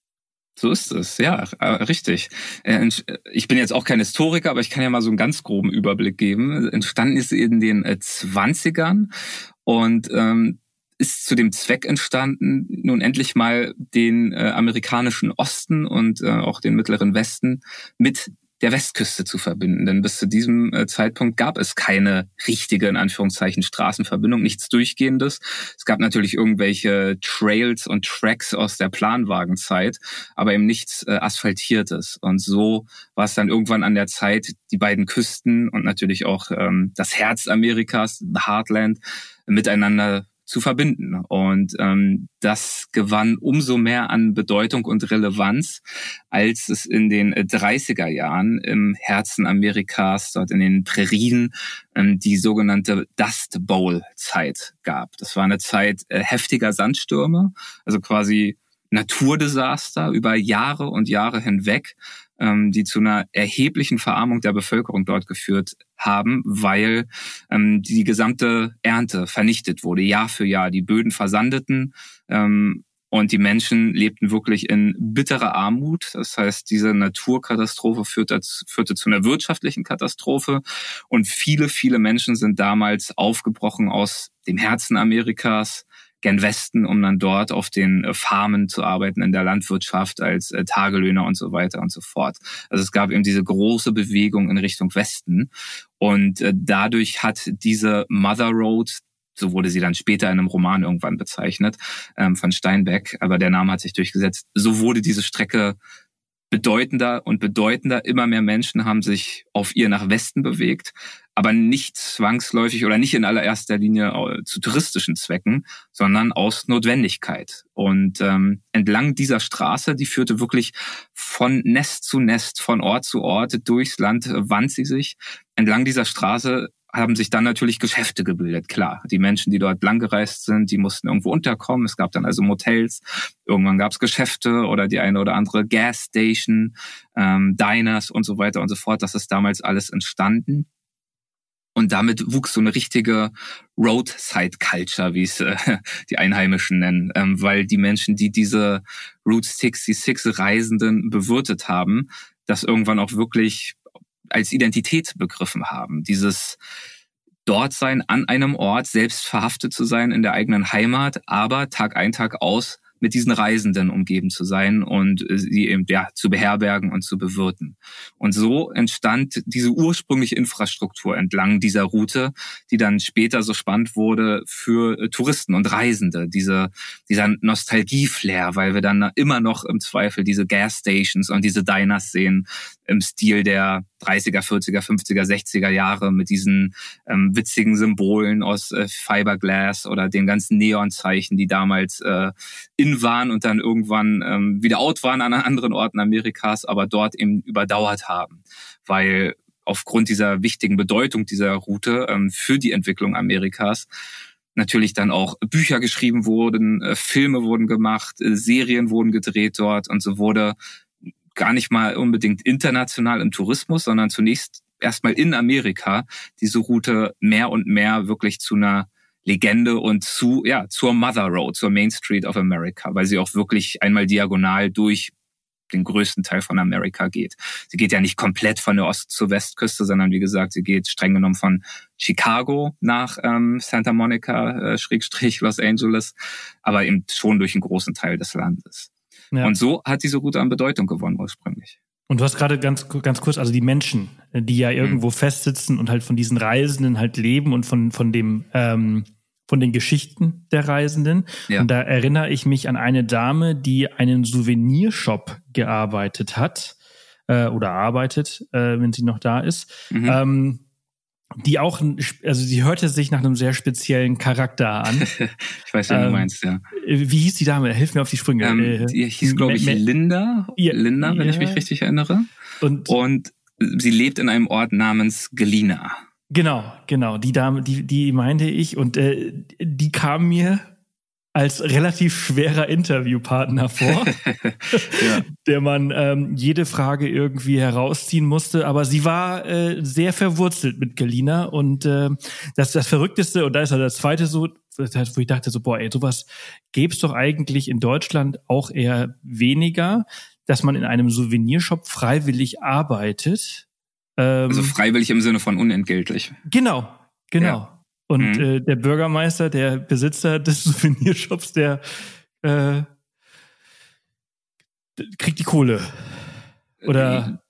So ist es, ja, äh, richtig. Äh, ich bin jetzt auch kein Historiker, aber ich kann ja mal so einen ganz groben Überblick geben. Entstanden ist in den 20ern äh, und ähm, ist zu dem Zweck entstanden, nun endlich mal den äh, amerikanischen Osten und äh, auch den mittleren Westen mit der Westküste zu verbinden. Denn bis zu diesem äh, Zeitpunkt gab es keine richtige, in Anführungszeichen, Straßenverbindung, nichts Durchgehendes. Es gab natürlich irgendwelche Trails und Tracks aus der Planwagenzeit, aber eben nichts äh, Asphaltiertes. Und so war es dann irgendwann an der Zeit, die beiden Küsten und natürlich auch ähm, das Herz Amerikas, the Heartland, miteinander zu verbinden. Und ähm, das gewann umso mehr an Bedeutung und Relevanz, als es in den 30er Jahren im Herzen Amerikas, dort in den Prärien, ähm, die sogenannte Dust Bowl Zeit gab. Das war eine Zeit äh, heftiger Sandstürme, also quasi Naturdesaster über Jahre und Jahre hinweg, ähm, die zu einer erheblichen Verarmung der Bevölkerung dort geführt haben, weil ähm, die gesamte Ernte vernichtet wurde, Jahr für Jahr. Die Böden versandeten ähm, und die Menschen lebten wirklich in bitterer Armut. Das heißt, diese Naturkatastrophe führte, führte zu einer wirtschaftlichen Katastrophe. Und viele, viele Menschen sind damals aufgebrochen aus dem Herzen Amerikas gen Westen, um dann dort auf den äh, Farmen zu arbeiten, in der Landwirtschaft als äh, Tagelöhner und so weiter und so fort. Also es gab eben diese große Bewegung in Richtung Westen und äh, dadurch hat diese Mother Road, so wurde sie dann später in einem Roman irgendwann bezeichnet, ähm, von Steinbeck, aber der Name hat sich durchgesetzt, so wurde diese Strecke bedeutender und bedeutender. Immer mehr Menschen haben sich auf ihr nach Westen bewegt, aber nicht zwangsläufig oder nicht in allererster Linie äh, zu touristischen Zwecken, sondern aus Notwendigkeit. Und ähm, entlang dieser Straße, die führte wirklich von Nest zu Nest, von Ort zu Ort durchs Land, äh, wand sie sich. Entlang dieser Straße haben sich dann natürlich Geschäfte gebildet, klar. Die Menschen, die dort langgereist sind, die mussten irgendwo unterkommen. Es gab dann also Motels. Irgendwann gab es Geschäfte oder die eine oder andere Gasstation, ähm, Diners und so weiter und so fort. Das ist damals alles entstanden. Und damit wuchs so eine richtige Roadside Culture, wie es äh, die Einheimischen nennen, ähm, weil die Menschen, die diese Route 66 Reisenden bewirtet haben, das irgendwann auch wirklich als Identität begriffen haben. Dieses dort sein, an einem Ort, selbst verhaftet zu sein in der eigenen Heimat, aber Tag ein, Tag aus mit diesen Reisenden umgeben zu sein und äh, sie eben ja zu beherbergen und zu bewirten. Und so entstand diese ursprüngliche Infrastruktur entlang dieser Route, die dann später so spannend wurde für äh, Touristen und Reisende. Diese, dieser Nostalgie-Flair, weil wir dann immer noch im Zweifel diese Gas-Stations und diese Diners sehen im Stil der 30er, 40er, 50er, 60er Jahre mit diesen ähm, witzigen Symbolen aus äh, Fiberglass oder den ganzen Neonzeichen, die damals äh, in waren und dann irgendwann ähm, wieder out waren an anderen Orten Amerikas, aber dort eben überdauert haben, weil aufgrund dieser wichtigen Bedeutung dieser Route ähm, für die Entwicklung Amerikas natürlich dann auch Bücher geschrieben wurden, äh, Filme wurden gemacht, äh, Serien wurden gedreht dort und so wurde gar nicht mal unbedingt international im Tourismus, sondern zunächst erstmal in Amerika diese Route mehr und mehr wirklich zu einer Legende und zu, ja, zur Mother Road, zur Main Street of America, weil sie auch wirklich einmal diagonal durch den größten Teil von Amerika geht. Sie geht ja nicht komplett von der Ost- zur Westküste, sondern wie gesagt, sie geht streng genommen von Chicago nach ähm, Santa Monica, äh, Schrägstrich Los Angeles, aber eben schon durch einen großen Teil des Landes. Ja. Und so hat diese Route an Bedeutung gewonnen ursprünglich. Und du hast gerade ganz, ganz kurz, also die Menschen, die ja irgendwo mhm. festsitzen und halt von diesen Reisenden halt leben und von, von dem, ähm, von den Geschichten der Reisenden. Ja. Und da erinnere ich mich an eine Dame, die einen Souvenirshop gearbeitet hat äh, oder arbeitet, äh, wenn sie noch da ist. Mhm. Ähm, die auch, also sie hörte sich nach einem sehr speziellen Charakter an. (laughs) ich weiß, wen ähm, du meinst, ja. Wie hieß die Dame? Hilf mir auf die Sprünge. Ähm, äh, die hieß, glaube ich, Linda. Ja, Linda, wenn ja. ich mich richtig erinnere. Und, Und sie lebt in einem Ort namens Gelina. Genau, genau. Die Dame, die, die meinte ich und äh, die kam mir als relativ schwerer Interviewpartner vor, (laughs) ja. der man ähm, jede Frage irgendwie herausziehen musste. Aber sie war äh, sehr verwurzelt mit Gelina und äh, das das Verrückteste und da ist halt das zweite so, wo ich dachte so boah, ey, sowas gäb's doch eigentlich in Deutschland auch eher weniger, dass man in einem Souvenirshop freiwillig arbeitet ähm, also freiwillig im Sinne von unentgeltlich. Genau, genau. Ja. Und mhm. äh, der Bürgermeister, der Besitzer des (laughs) Souvenirshops, der äh, kriegt die Kohle. Oder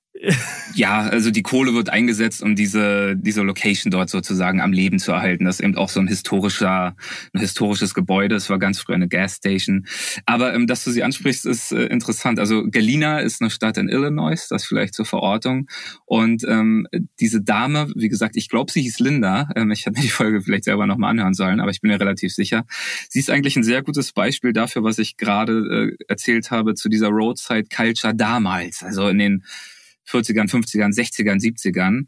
ja, also die Kohle wird eingesetzt, um diese, diese Location dort sozusagen am Leben zu erhalten. Das ist eben auch so ein historischer, ein historisches Gebäude. Es war ganz früher eine Gasstation. Aber ähm, dass du sie ansprichst, ist äh, interessant. Also Galena ist eine Stadt in Illinois, das vielleicht zur Verortung. Und ähm, diese Dame, wie gesagt, ich glaube, sie hieß Linda. Ähm, ich hätte mir die Folge vielleicht selber nochmal anhören sollen, aber ich bin mir relativ sicher. Sie ist eigentlich ein sehr gutes Beispiel dafür, was ich gerade äh, erzählt habe zu dieser Roadside Culture damals. Also in den 40ern, 50ern, 60ern, 70ern.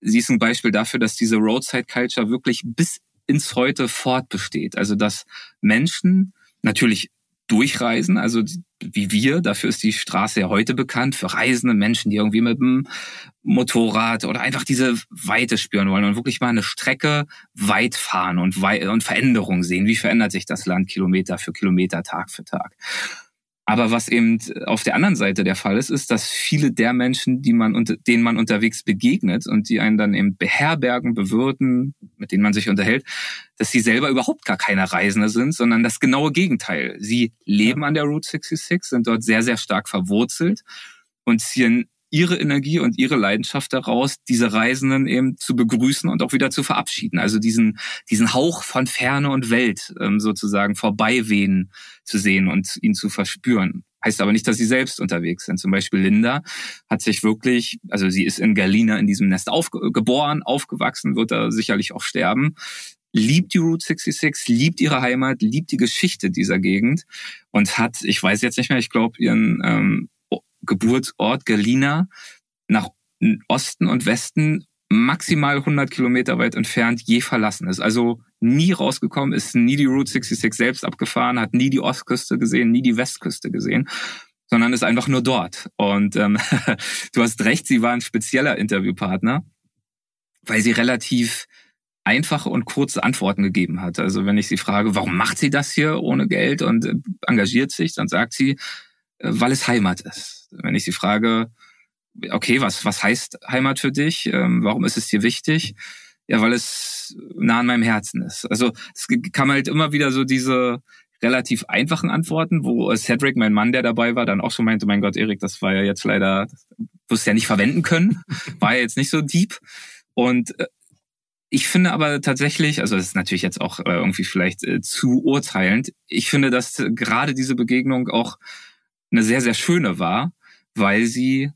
Sie ist ein Beispiel dafür, dass diese Roadside Culture wirklich bis ins Heute fortbesteht. Also dass Menschen natürlich durchreisen, also wie wir, dafür ist die Straße ja heute bekannt, für reisende Menschen, die irgendwie mit dem Motorrad oder einfach diese Weite spüren wollen und wirklich mal eine Strecke weit fahren und, wei und Veränderungen sehen. Wie verändert sich das Land Kilometer für Kilometer, Tag für Tag? Aber was eben auf der anderen Seite der Fall ist, ist, dass viele der Menschen, die man unter, denen man unterwegs begegnet und die einen dann eben beherbergen, bewirten, mit denen man sich unterhält, dass sie selber überhaupt gar keine Reisende sind, sondern das genaue Gegenteil. Sie leben an der Route 66, sind dort sehr, sehr stark verwurzelt und ziehen ihre Energie und ihre Leidenschaft daraus, diese Reisenden eben zu begrüßen und auch wieder zu verabschieden. Also diesen, diesen Hauch von Ferne und Welt ähm, sozusagen vorbeiwehen zu sehen und ihn zu verspüren. Heißt aber nicht, dass sie selbst unterwegs sind. Zum Beispiel Linda hat sich wirklich, also sie ist in Galina in diesem Nest aufgeboren, aufgewachsen, wird da sicherlich auch sterben liebt die Route 66, liebt ihre Heimat, liebt die Geschichte dieser Gegend und hat, ich weiß jetzt nicht mehr, ich glaube, ihren ähm, Geburtsort Gelina nach Osten und Westen maximal 100 Kilometer weit entfernt je verlassen ist. Also nie rausgekommen, ist nie die Route 66 selbst abgefahren, hat nie die Ostküste gesehen, nie die Westküste gesehen, sondern ist einfach nur dort. Und ähm, (laughs) du hast recht, sie war ein spezieller Interviewpartner, weil sie relativ einfache und kurze Antworten gegeben hat. Also wenn ich sie frage, warum macht sie das hier ohne Geld und äh, engagiert sich, dann sagt sie, weil es Heimat ist. Wenn ich sie frage, okay, was, was heißt Heimat für dich? Ähm, warum ist es dir wichtig? Ja, weil es nah an meinem Herzen ist. Also es kam halt immer wieder so diese relativ einfachen Antworten, wo Cedric, mein Mann, der dabei war, dann auch schon meinte, mein Gott, Erik, das war ja jetzt leider, wirst ja nicht verwenden können, (laughs) war ja jetzt nicht so deep. Und äh, ich finde aber tatsächlich, also das ist natürlich jetzt auch äh, irgendwie vielleicht äh, zu urteilend, ich finde, dass gerade diese Begegnung auch eine sehr, sehr schöne war, weil sie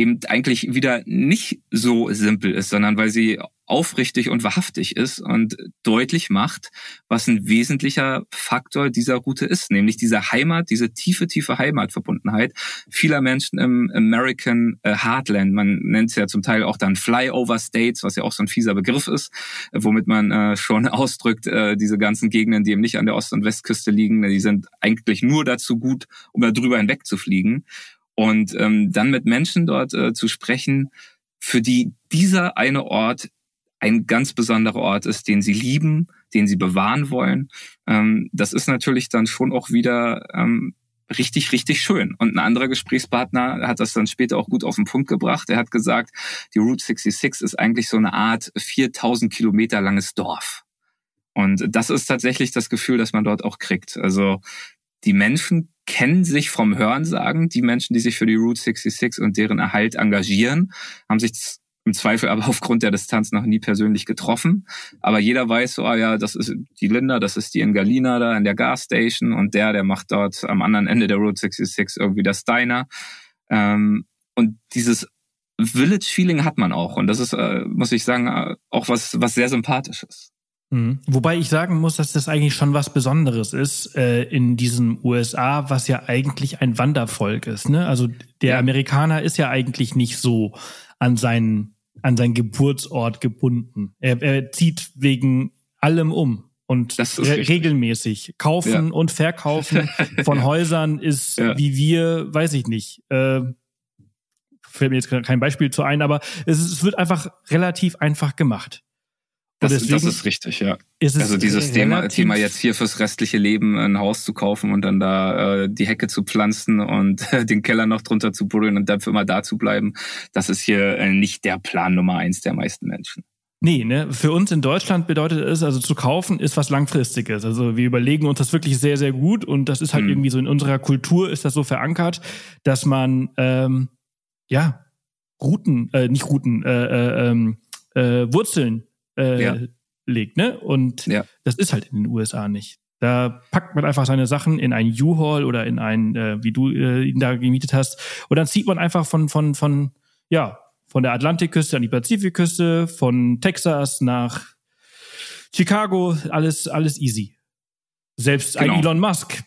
eben eigentlich wieder nicht so simpel ist, sondern weil sie aufrichtig und wahrhaftig ist und deutlich macht, was ein wesentlicher Faktor dieser Route ist, nämlich diese Heimat, diese tiefe, tiefe Heimatverbundenheit vieler Menschen im American äh, Heartland. Man nennt es ja zum Teil auch dann Flyover States, was ja auch so ein fieser Begriff ist, womit man äh, schon (laughs) ausdrückt, äh, diese ganzen Gegenden, die eben nicht an der Ost- und Westküste liegen, die sind eigentlich nur dazu gut, um da drüber hinweg zu fliegen. Und ähm, dann mit Menschen dort äh, zu sprechen, für die dieser eine Ort ein ganz besonderer Ort ist, den sie lieben, den sie bewahren wollen. Ähm, das ist natürlich dann schon auch wieder ähm, richtig, richtig schön. Und ein anderer Gesprächspartner hat das dann später auch gut auf den Punkt gebracht. Er hat gesagt, die Route 66 ist eigentlich so eine Art 4000 Kilometer langes Dorf. Und das ist tatsächlich das Gefühl, das man dort auch kriegt. Also die Menschen kennen sich vom Hörensagen. Die Menschen, die sich für die Route 66 und deren Erhalt engagieren, haben sich im Zweifel aber (laughs) aufgrund der Distanz noch nie persönlich getroffen. Aber jeder weiß so, ah ja, das ist die Linda, das ist die in Galina da in der Gasstation und der, der macht dort am anderen Ende der Route 66 irgendwie das Diner. Ähm, und dieses Village-Feeling hat man auch. Und das ist, äh, muss ich sagen, äh, auch was, was sehr sympathisches. Mhm. Wobei ich sagen muss, dass das eigentlich schon was Besonderes ist äh, in diesen USA, was ja eigentlich ein Wandervolk ist. Ne? Also der ja. Amerikaner ist ja eigentlich nicht so an seinen an seinen Geburtsort gebunden. Er, er zieht wegen allem um und re regelmäßig kaufen ja. und verkaufen von (laughs) Häusern ist ja. wie wir, weiß ich nicht. Äh, fällt mir jetzt kein Beispiel zu ein, aber es, es wird einfach relativ einfach gemacht. Das, das, ist richtig, ja. Ist also dieses Thema, Thema jetzt hier fürs restliche Leben ein Haus zu kaufen und dann da äh, die Hecke zu pflanzen und (laughs) den Keller noch drunter zu buddeln und dann für immer da zu bleiben, das ist hier äh, nicht der Plan Nummer eins der meisten Menschen. Nee, ne? Für uns in Deutschland bedeutet es, also zu kaufen ist was Langfristiges. Also wir überlegen uns das wirklich sehr, sehr gut und das ist halt hm. irgendwie so in unserer Kultur ist das so verankert, dass man ähm, ja Routen, äh, nicht Routen, äh, äh, ähm, äh, Wurzeln äh, ja. legt, ne? Und ja. das ist halt in den USA nicht. Da packt man einfach seine Sachen in ein U-Haul oder in ein, äh, wie du äh, ihn da gemietet hast, und dann zieht man einfach von von von ja von der Atlantikküste an die Pazifikküste, von Texas nach Chicago, alles alles easy. Selbst genau. ein Elon Musk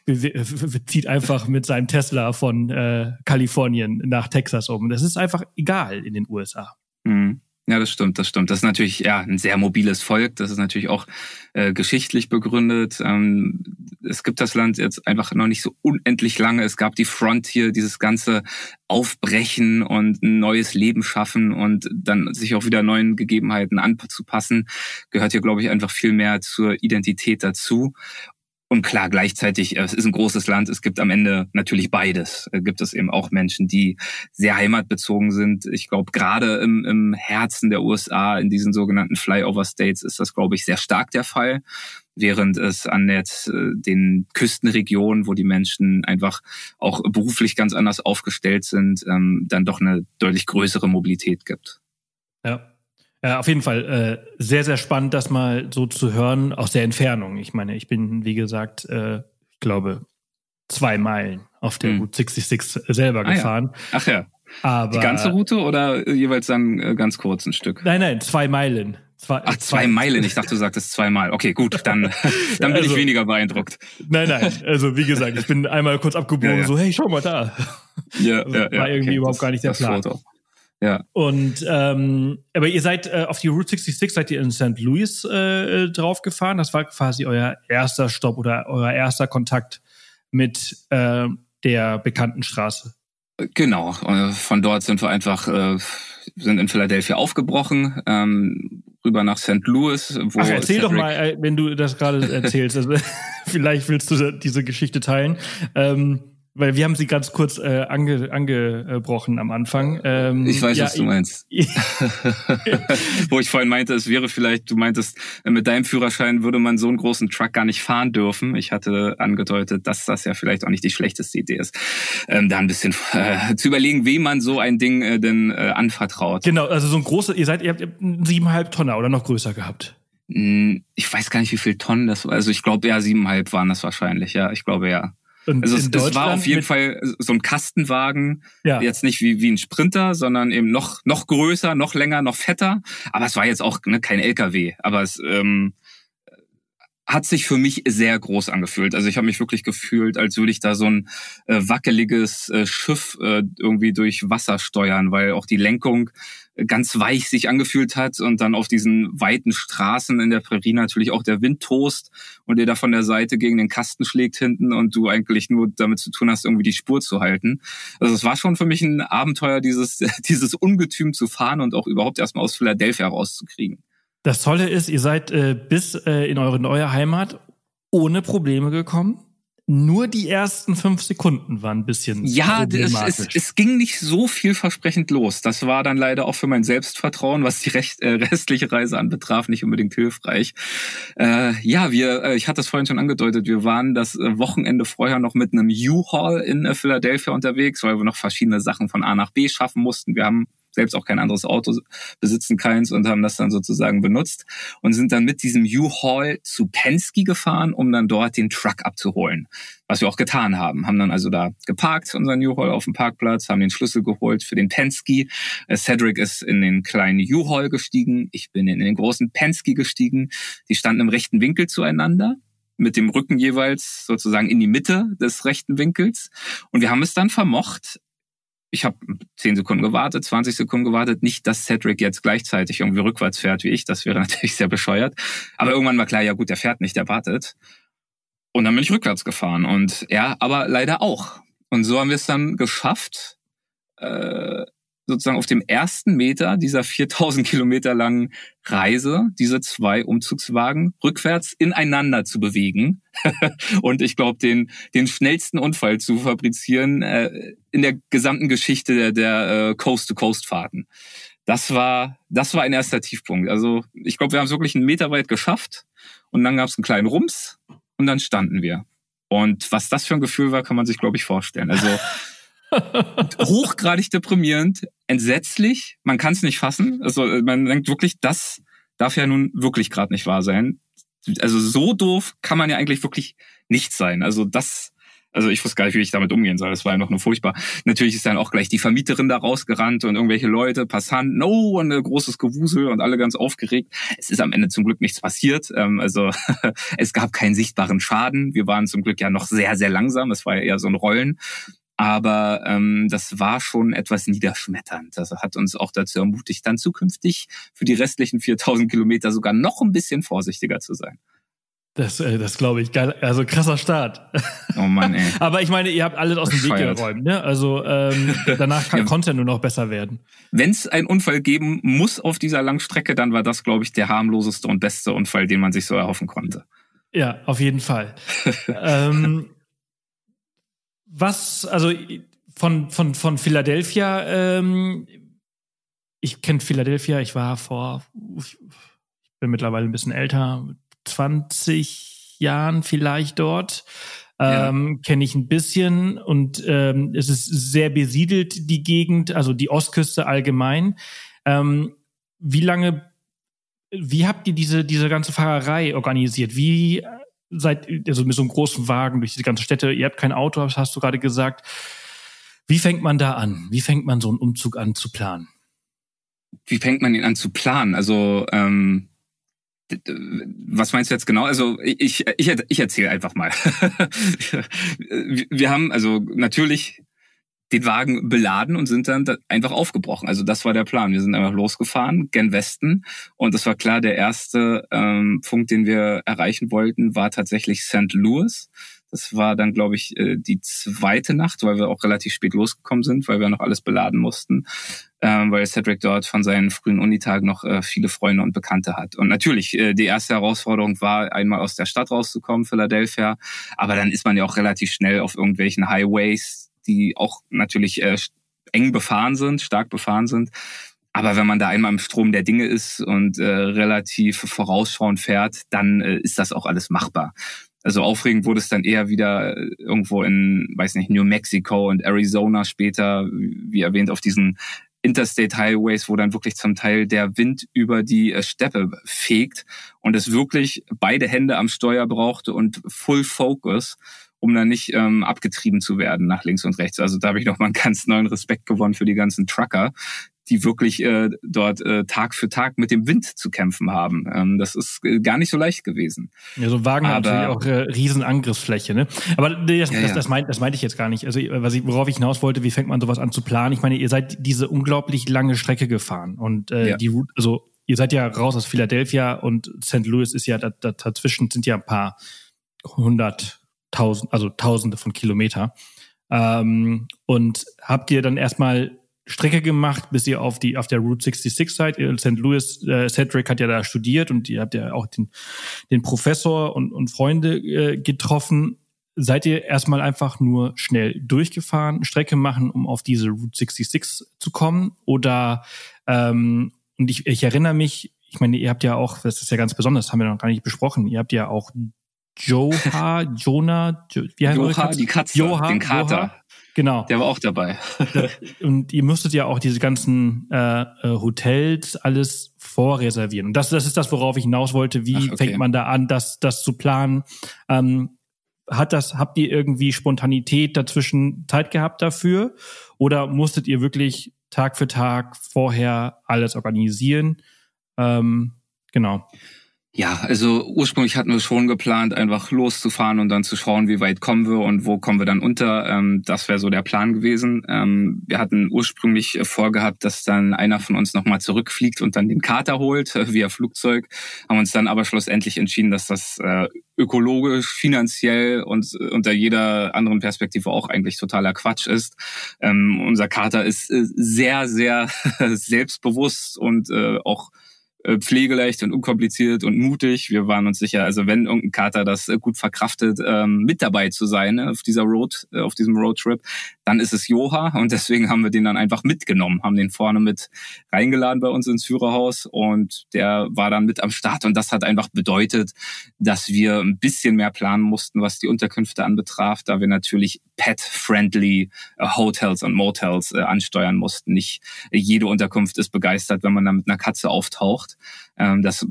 zieht einfach mit seinem Tesla von äh, Kalifornien nach Texas um. Das ist einfach egal in den USA. Mhm. Ja, das stimmt, das stimmt. Das ist natürlich ja ein sehr mobiles Volk. Das ist natürlich auch äh, geschichtlich begründet. Ähm, es gibt das Land jetzt einfach noch nicht so unendlich lange. Es gab die Frontier, dieses ganze Aufbrechen und ein neues Leben schaffen und dann sich auch wieder neuen Gegebenheiten anzupassen, gehört hier, glaube ich, einfach viel mehr zur Identität dazu. Und klar, gleichzeitig, äh, es ist ein großes Land, es gibt am Ende natürlich beides. Es äh, gibt es eben auch Menschen, die sehr heimatbezogen sind. Ich glaube, gerade im, im Herzen der USA, in diesen sogenannten Flyover States, ist das, glaube ich, sehr stark der Fall. Während es an jetzt, äh, den Küstenregionen, wo die Menschen einfach auch beruflich ganz anders aufgestellt sind, ähm, dann doch eine deutlich größere Mobilität gibt. Ja, ja, auf jeden Fall äh, sehr, sehr spannend, das mal so zu hören aus der Entfernung. Ich meine, ich bin, wie gesagt, äh, ich glaube, zwei Meilen auf der hm. Route 66 selber ah, gefahren. Ja. Ach ja. Aber, Die ganze Route oder jeweils dann äh, ganz kurz ein Stück? Nein, nein, zwei Meilen. Zwei, Ach, zwei, zwei Meilen. Ich dachte, du sagtest zweimal. Okay, gut, dann, (laughs) dann bin also, ich weniger beeindruckt. Nein, nein. Also, wie gesagt, ich bin einmal kurz abgebogen, ja, ja. so, hey, schau mal da. Ja, ja, ja. War irgendwie okay, überhaupt das, gar nicht der Plan. Foto. Ja. Und ähm, aber ihr seid äh, auf die Route 66 seid ihr in St. Louis äh, draufgefahren. Das war quasi euer erster Stopp oder euer erster Kontakt mit äh, der bekannten Straße. Genau. Äh, von dort sind wir einfach äh, sind in Philadelphia aufgebrochen. Ähm, rüber nach St. Louis. Wo Ach, erzähl Cedric doch mal, äh, wenn du das gerade erzählst. Also, (laughs) vielleicht willst du diese Geschichte teilen. Ähm, weil wir haben sie ganz kurz äh, ange, angebrochen am Anfang. Ähm, ich weiß, ja, was du meinst. (laughs) (laughs) Wo ich vorhin meinte, es wäre vielleicht, du meintest, mit deinem Führerschein würde man so einen großen Truck gar nicht fahren dürfen. Ich hatte angedeutet, dass das ja vielleicht auch nicht die schlechteste Idee ist, ähm, da ein bisschen äh, zu überlegen, wem man so ein Ding äh, denn äh, anvertraut. Genau, also so ein großes, ihr seid, ihr habt siebeneinhalb Tonner oder noch größer gehabt. Hm, ich weiß gar nicht, wie viel Tonnen das war. Also ich glaube, ja, siebeneinhalb waren das wahrscheinlich, ja. Ich glaube, ja. Und also es, es, war auf jeden Fall so ein Kastenwagen, ja. jetzt nicht wie, wie ein Sprinter, sondern eben noch, noch größer, noch länger, noch fetter. Aber es war jetzt auch ne, kein LKW. Aber es ähm, hat sich für mich sehr groß angefühlt. Also ich habe mich wirklich gefühlt, als würde ich da so ein äh, wackeliges äh, Schiff äh, irgendwie durch Wasser steuern, weil auch die Lenkung ganz weich sich angefühlt hat und dann auf diesen weiten Straßen in der Prärie natürlich auch der Wind tost und dir da von der Seite gegen den Kasten schlägt hinten und du eigentlich nur damit zu tun hast, irgendwie die Spur zu halten. Also es war schon für mich ein Abenteuer, dieses, (laughs) dieses Ungetüm zu fahren und auch überhaupt erstmal aus Philadelphia rauszukriegen. Das Tolle ist, ihr seid äh, bis äh, in eure neue Heimat ohne Probleme gekommen nur die ersten fünf Sekunden waren ein bisschen ja, es, es, es ging nicht so vielversprechend los. Das war dann leider auch für mein Selbstvertrauen, was die recht, äh, restliche Reise anbetraf, nicht unbedingt hilfreich. Äh, ja, wir, äh, ich hatte es vorhin schon angedeutet, wir waren das äh, Wochenende vorher noch mit einem U-Haul in äh, Philadelphia unterwegs, weil wir noch verschiedene Sachen von A nach B schaffen mussten. Wir haben selbst auch kein anderes Auto, besitzen keins und haben das dann sozusagen benutzt und sind dann mit diesem U-Haul zu Penske gefahren, um dann dort den Truck abzuholen. Was wir auch getan haben. Haben dann also da geparkt, unseren U-Haul auf dem Parkplatz, haben den Schlüssel geholt für den Penske. Äh, Cedric ist in den kleinen U-Haul gestiegen. Ich bin in den großen Penske gestiegen. Die standen im rechten Winkel zueinander mit dem Rücken jeweils sozusagen in die Mitte des rechten Winkels. Und wir haben es dann vermocht, ich habe zehn Sekunden gewartet, 20 Sekunden gewartet. Nicht, dass Cedric jetzt gleichzeitig irgendwie rückwärts fährt wie ich. Das wäre (laughs) natürlich sehr bescheuert. Aber irgendwann war klar, ja gut, der fährt nicht, der wartet. Und dann bin ich rückwärts gefahren und er aber leider auch. Und so haben wir es dann geschafft, äh, sozusagen auf dem ersten Meter dieser 4000 Kilometer langen Reise diese zwei Umzugswagen rückwärts ineinander zu bewegen (laughs) und ich glaube den den schnellsten Unfall zu fabrizieren äh, in der gesamten Geschichte der, der äh, Coast to Coast Fahrten. Das war das war ein erster Tiefpunkt. Also ich glaube, wir haben es wirklich einen Meter weit geschafft und dann gab es einen kleinen Rums und dann standen wir. Und was das für ein Gefühl war, kann man sich glaube ich vorstellen. Also (laughs) hochgradig deprimierend, entsetzlich. Man kann es nicht fassen. Also man denkt wirklich, das darf ja nun wirklich gerade nicht wahr sein. Also so doof kann man ja eigentlich wirklich nicht sein. Also das, also ich wusste gar nicht, wie ich damit umgehen soll. Das war ja noch nur furchtbar. Natürlich ist dann auch gleich die Vermieterin da rausgerannt und irgendwelche Leute, Passanten, oh, und ein großes Gewusel und alle ganz aufgeregt. Es ist am Ende zum Glück nichts passiert. Ähm, also (laughs) es gab keinen sichtbaren Schaden. Wir waren zum Glück ja noch sehr, sehr langsam. Es war ja eher so ein Rollen. Aber ähm, das war schon etwas niederschmetternd. Das hat uns auch dazu ermutigt, dann zukünftig für die restlichen 4000 Kilometer sogar noch ein bisschen vorsichtiger zu sein. Das, äh, das glaube ich. Geil. Also krasser Start. Oh Mann, ey. (laughs) Aber ich meine, ihr habt alles aus dem Weg geräumt. Ne? Also ähm, (laughs) danach kann, ja. konnte er nur noch besser werden. Wenn es einen Unfall geben muss auf dieser Langstrecke, dann war das, glaube ich, der harmloseste und beste Unfall, den man sich so erhoffen konnte. Ja, auf jeden Fall. (laughs) ähm, was, also von, von, von Philadelphia, ähm, ich kenne Philadelphia, ich war vor, ich bin mittlerweile ein bisschen älter, 20 Jahren vielleicht dort. Ähm, ja. Kenne ich ein bisschen und ähm, es ist sehr besiedelt, die Gegend, also die Ostküste allgemein. Ähm, wie lange, wie habt ihr diese, diese ganze Fahrerei organisiert? Wie seid, also mit so einem großen Wagen durch die ganze Städte, ihr habt kein Auto, hast du gerade gesagt. Wie fängt man da an? Wie fängt man so einen Umzug an zu planen? Wie fängt man ihn an zu planen? Also, ähm, was meinst du jetzt genau? Also ich, ich, ich erzähle einfach mal. (laughs) Wir haben also natürlich den Wagen beladen und sind dann einfach aufgebrochen. Also das war der Plan. Wir sind einfach losgefahren, gen Westen. Und es war klar, der erste ähm, Punkt, den wir erreichen wollten, war tatsächlich St. Louis. Das war dann, glaube ich, äh, die zweite Nacht, weil wir auch relativ spät losgekommen sind, weil wir noch alles beladen mussten, ähm, weil Cedric dort von seinen frühen Unitagen noch äh, viele Freunde und Bekannte hat. Und natürlich, äh, die erste Herausforderung war, einmal aus der Stadt rauszukommen, Philadelphia. Aber dann ist man ja auch relativ schnell auf irgendwelchen Highways, die auch natürlich eng befahren sind, stark befahren sind. Aber wenn man da einmal im Strom der Dinge ist und äh, relativ vorausschauend fährt, dann äh, ist das auch alles machbar. Also aufregend wurde es dann eher wieder äh, irgendwo in, weiß nicht, New Mexico und Arizona später, wie erwähnt, auf diesen Interstate Highways, wo dann wirklich zum Teil der Wind über die äh, Steppe fegt und es wirklich beide Hände am Steuer brauchte und Full Focus um dann nicht ähm, abgetrieben zu werden nach links und rechts. Also da habe ich noch mal einen ganz neuen Respekt gewonnen für die ganzen Trucker, die wirklich äh, dort äh, Tag für Tag mit dem Wind zu kämpfen haben. Ähm, das ist äh, gar nicht so leicht gewesen. Ja, so Wagen hat natürlich auch äh, Riesenangriffsfläche, ne? Aber das, ja, das, das, meint, das meinte ich jetzt gar nicht. Also was ich, worauf ich hinaus wollte, wie fängt man sowas an zu planen? Ich meine, ihr seid diese unglaublich lange Strecke gefahren und äh, ja. die Route, also ihr seid ja raus aus Philadelphia und St. Louis ist ja da, da, dazwischen sind ja ein paar hundert tausend, also Tausende von Kilometer. Ähm, und habt ihr dann erstmal Strecke gemacht, bis ihr auf die auf der Route 66 seid. St. Louis, äh, Cedric hat ja da studiert und ihr habt ja auch den, den Professor und, und Freunde äh, getroffen. Seid ihr erstmal einfach nur schnell durchgefahren, Strecke machen, um auf diese Route 66 zu kommen? Oder ähm, und ich, ich erinnere mich, ich meine, ihr habt ja auch, das ist ja ganz besonders, haben wir noch gar nicht besprochen, ihr habt ja auch Joha, Jonah, wie heißt Joha, die Katze, Joha, den Kater. Genau. Der war auch dabei. und ihr müsstet ja auch diese ganzen äh, äh, Hotels alles vorreservieren. Und das, das ist das, worauf ich hinaus wollte. Wie Ach, okay. fängt man da an, das, das zu planen? Ähm, hat das, habt ihr irgendwie Spontanität dazwischen Zeit gehabt dafür? Oder musstet ihr wirklich Tag für Tag vorher alles organisieren? Ähm, genau. Ja, also ursprünglich hatten wir schon geplant, einfach loszufahren und dann zu schauen, wie weit kommen wir und wo kommen wir dann unter. Ähm, das wäre so der Plan gewesen. Ähm, wir hatten ursprünglich vorgehabt, dass dann einer von uns nochmal zurückfliegt und dann den Kater holt äh, via Flugzeug, haben uns dann aber schlussendlich entschieden, dass das äh, ökologisch, finanziell und äh, unter jeder anderen Perspektive auch eigentlich totaler Quatsch ist. Ähm, unser Kater ist sehr, sehr (laughs) selbstbewusst und auch pflegeleicht und unkompliziert und mutig. Wir waren uns sicher, also wenn irgendein Kater das äh, gut verkraftet, ähm, mit dabei zu sein ne, auf dieser Road, äh, auf diesem Roadtrip, dann ist es Joha und deswegen haben wir den dann einfach mitgenommen, haben den vorne mit reingeladen bei uns ins Führerhaus und der war dann mit am Start und das hat einfach bedeutet, dass wir ein bisschen mehr planen mussten, was die Unterkünfte anbetraf, da wir natürlich pet-friendly Hotels und Motels ansteuern mussten. Nicht jede Unterkunft ist begeistert, wenn man da mit einer Katze auftaucht. Ähm, das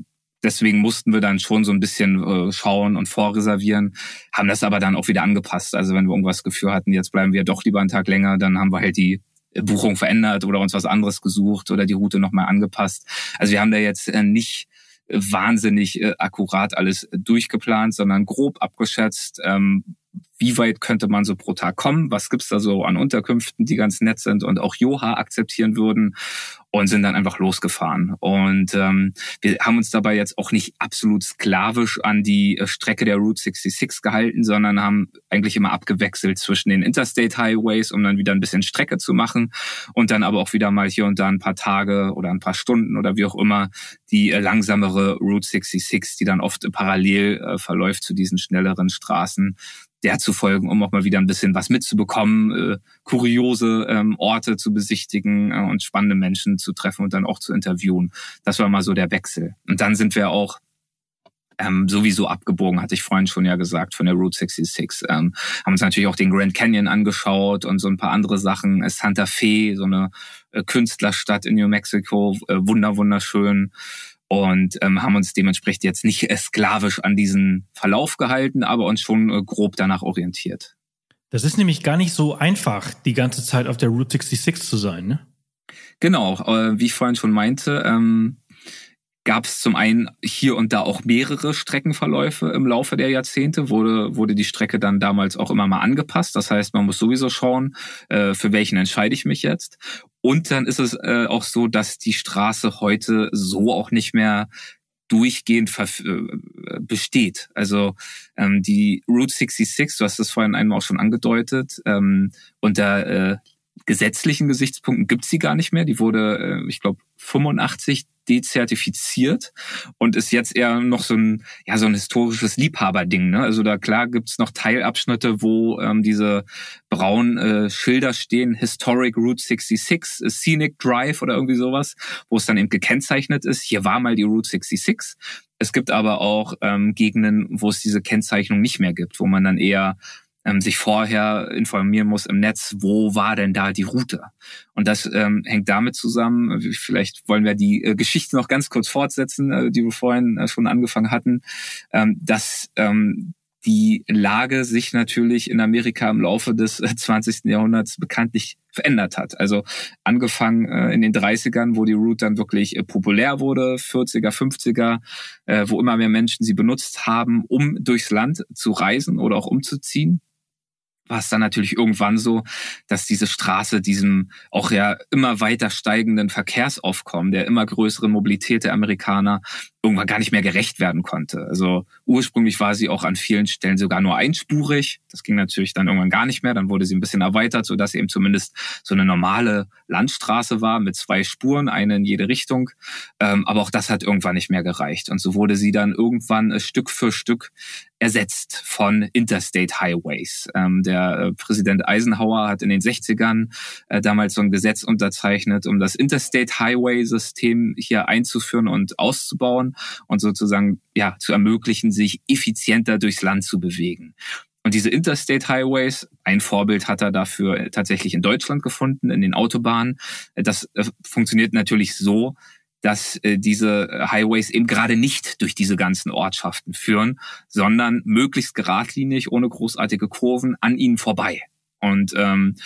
Deswegen mussten wir dann schon so ein bisschen äh, schauen und vorreservieren, haben das aber dann auch wieder angepasst. Also wenn wir irgendwas Gefühl hatten, jetzt bleiben wir doch lieber einen Tag länger, dann haben wir halt die Buchung verändert oder uns was anderes gesucht oder die Route nochmal angepasst. Also wir haben da jetzt äh, nicht wahnsinnig äh, akkurat alles durchgeplant, sondern grob abgeschätzt, ähm, wie weit könnte man so pro Tag kommen, was gibt's da so an Unterkünften, die ganz nett sind und auch Joha akzeptieren würden und sind dann einfach losgefahren. Und ähm, wir haben uns dabei jetzt auch nicht absolut sklavisch an die äh, Strecke der Route 66 gehalten, sondern haben eigentlich immer abgewechselt zwischen den Interstate Highways, um dann wieder ein bisschen Strecke zu machen und dann aber auch wieder mal hier und da ein paar Tage oder ein paar Stunden oder wie auch immer die äh, langsamere Route 66, die dann oft parallel äh, verläuft zu diesen schnelleren Straßen der zu folgen, um auch mal wieder ein bisschen was mitzubekommen, äh, kuriose ähm, Orte zu besichtigen äh, und spannende Menschen zu treffen und dann auch zu interviewen. Das war mal so der Wechsel. Und dann sind wir auch ähm, sowieso abgebogen, hatte ich vorhin schon ja gesagt, von der Route 66. Ähm, haben uns natürlich auch den Grand Canyon angeschaut und so ein paar andere Sachen. Santa Fe, so eine äh, Künstlerstadt in New Mexico, äh, wunder wunderschön und ähm, haben uns dementsprechend jetzt nicht sklavisch an diesen Verlauf gehalten, aber uns schon äh, grob danach orientiert. Das ist nämlich gar nicht so einfach, die ganze Zeit auf der Route 66 zu sein, ne? Genau, äh, wie ich vorhin schon meinte, ähm, gab es zum einen hier und da auch mehrere Streckenverläufe im Laufe der Jahrzehnte, wurde, wurde die Strecke dann damals auch immer mal angepasst. Das heißt, man muss sowieso schauen, äh, für welchen entscheide ich mich jetzt. Und dann ist es äh, auch so, dass die Straße heute so auch nicht mehr durchgehend äh, besteht. Also ähm, die Route 66, du hast das vorhin einmal auch schon angedeutet, ähm, unter äh, gesetzlichen Gesichtspunkten gibt's sie gar nicht mehr. Die wurde, äh, ich glaube, 85 dezertifiziert und ist jetzt eher noch so ein ja so ein historisches Liebhaberding. Ne? Also da klar gibt's noch Teilabschnitte, wo ähm, diese braunen äh, Schilder stehen, Historic Route 66, Scenic Drive oder irgendwie sowas, wo es dann eben gekennzeichnet ist. Hier war mal die Route 66. Es gibt aber auch ähm, Gegenden, wo es diese Kennzeichnung nicht mehr gibt, wo man dann eher ähm, sich vorher informieren muss im Netz, wo war denn da die Route? Und das ähm, hängt damit zusammen, vielleicht wollen wir die äh, Geschichte noch ganz kurz fortsetzen, äh, die wir vorhin äh, schon angefangen hatten, ähm, dass ähm, die Lage sich natürlich in Amerika im Laufe des 20. Äh, Jahrhunderts bekanntlich verändert hat. Also angefangen äh, in den 30ern, wo die Route dann wirklich äh, populär wurde, 40er, 50er, äh, wo immer mehr Menschen sie benutzt haben, um durchs Land zu reisen oder auch umzuziehen war es dann natürlich irgendwann so, dass diese Straße diesem auch ja immer weiter steigenden Verkehrsaufkommen, der immer größeren Mobilität der Amerikaner irgendwann gar nicht mehr gerecht werden konnte. Also ursprünglich war sie auch an vielen Stellen sogar nur einspurig. Das ging natürlich dann irgendwann gar nicht mehr. Dann wurde sie ein bisschen erweitert, sodass sie eben zumindest so eine normale Landstraße war mit zwei Spuren, eine in jede Richtung. Ähm, aber auch das hat irgendwann nicht mehr gereicht. Und so wurde sie dann irgendwann äh, Stück für Stück ersetzt von Interstate Highways. Ähm, der äh, Präsident Eisenhower hat in den 60ern äh, damals so ein Gesetz unterzeichnet, um das Interstate Highway System hier einzuführen und auszubauen und sozusagen ja zu ermöglichen, sich effizienter durchs Land zu bewegen. Und diese Interstate Highways, ein Vorbild hat er dafür tatsächlich in Deutschland gefunden, in den Autobahnen. Das äh, funktioniert natürlich so, dass äh, diese Highways eben gerade nicht durch diese ganzen Ortschaften führen, sondern möglichst geradlinig, ohne großartige Kurven, an ihnen vorbei. Und ähm,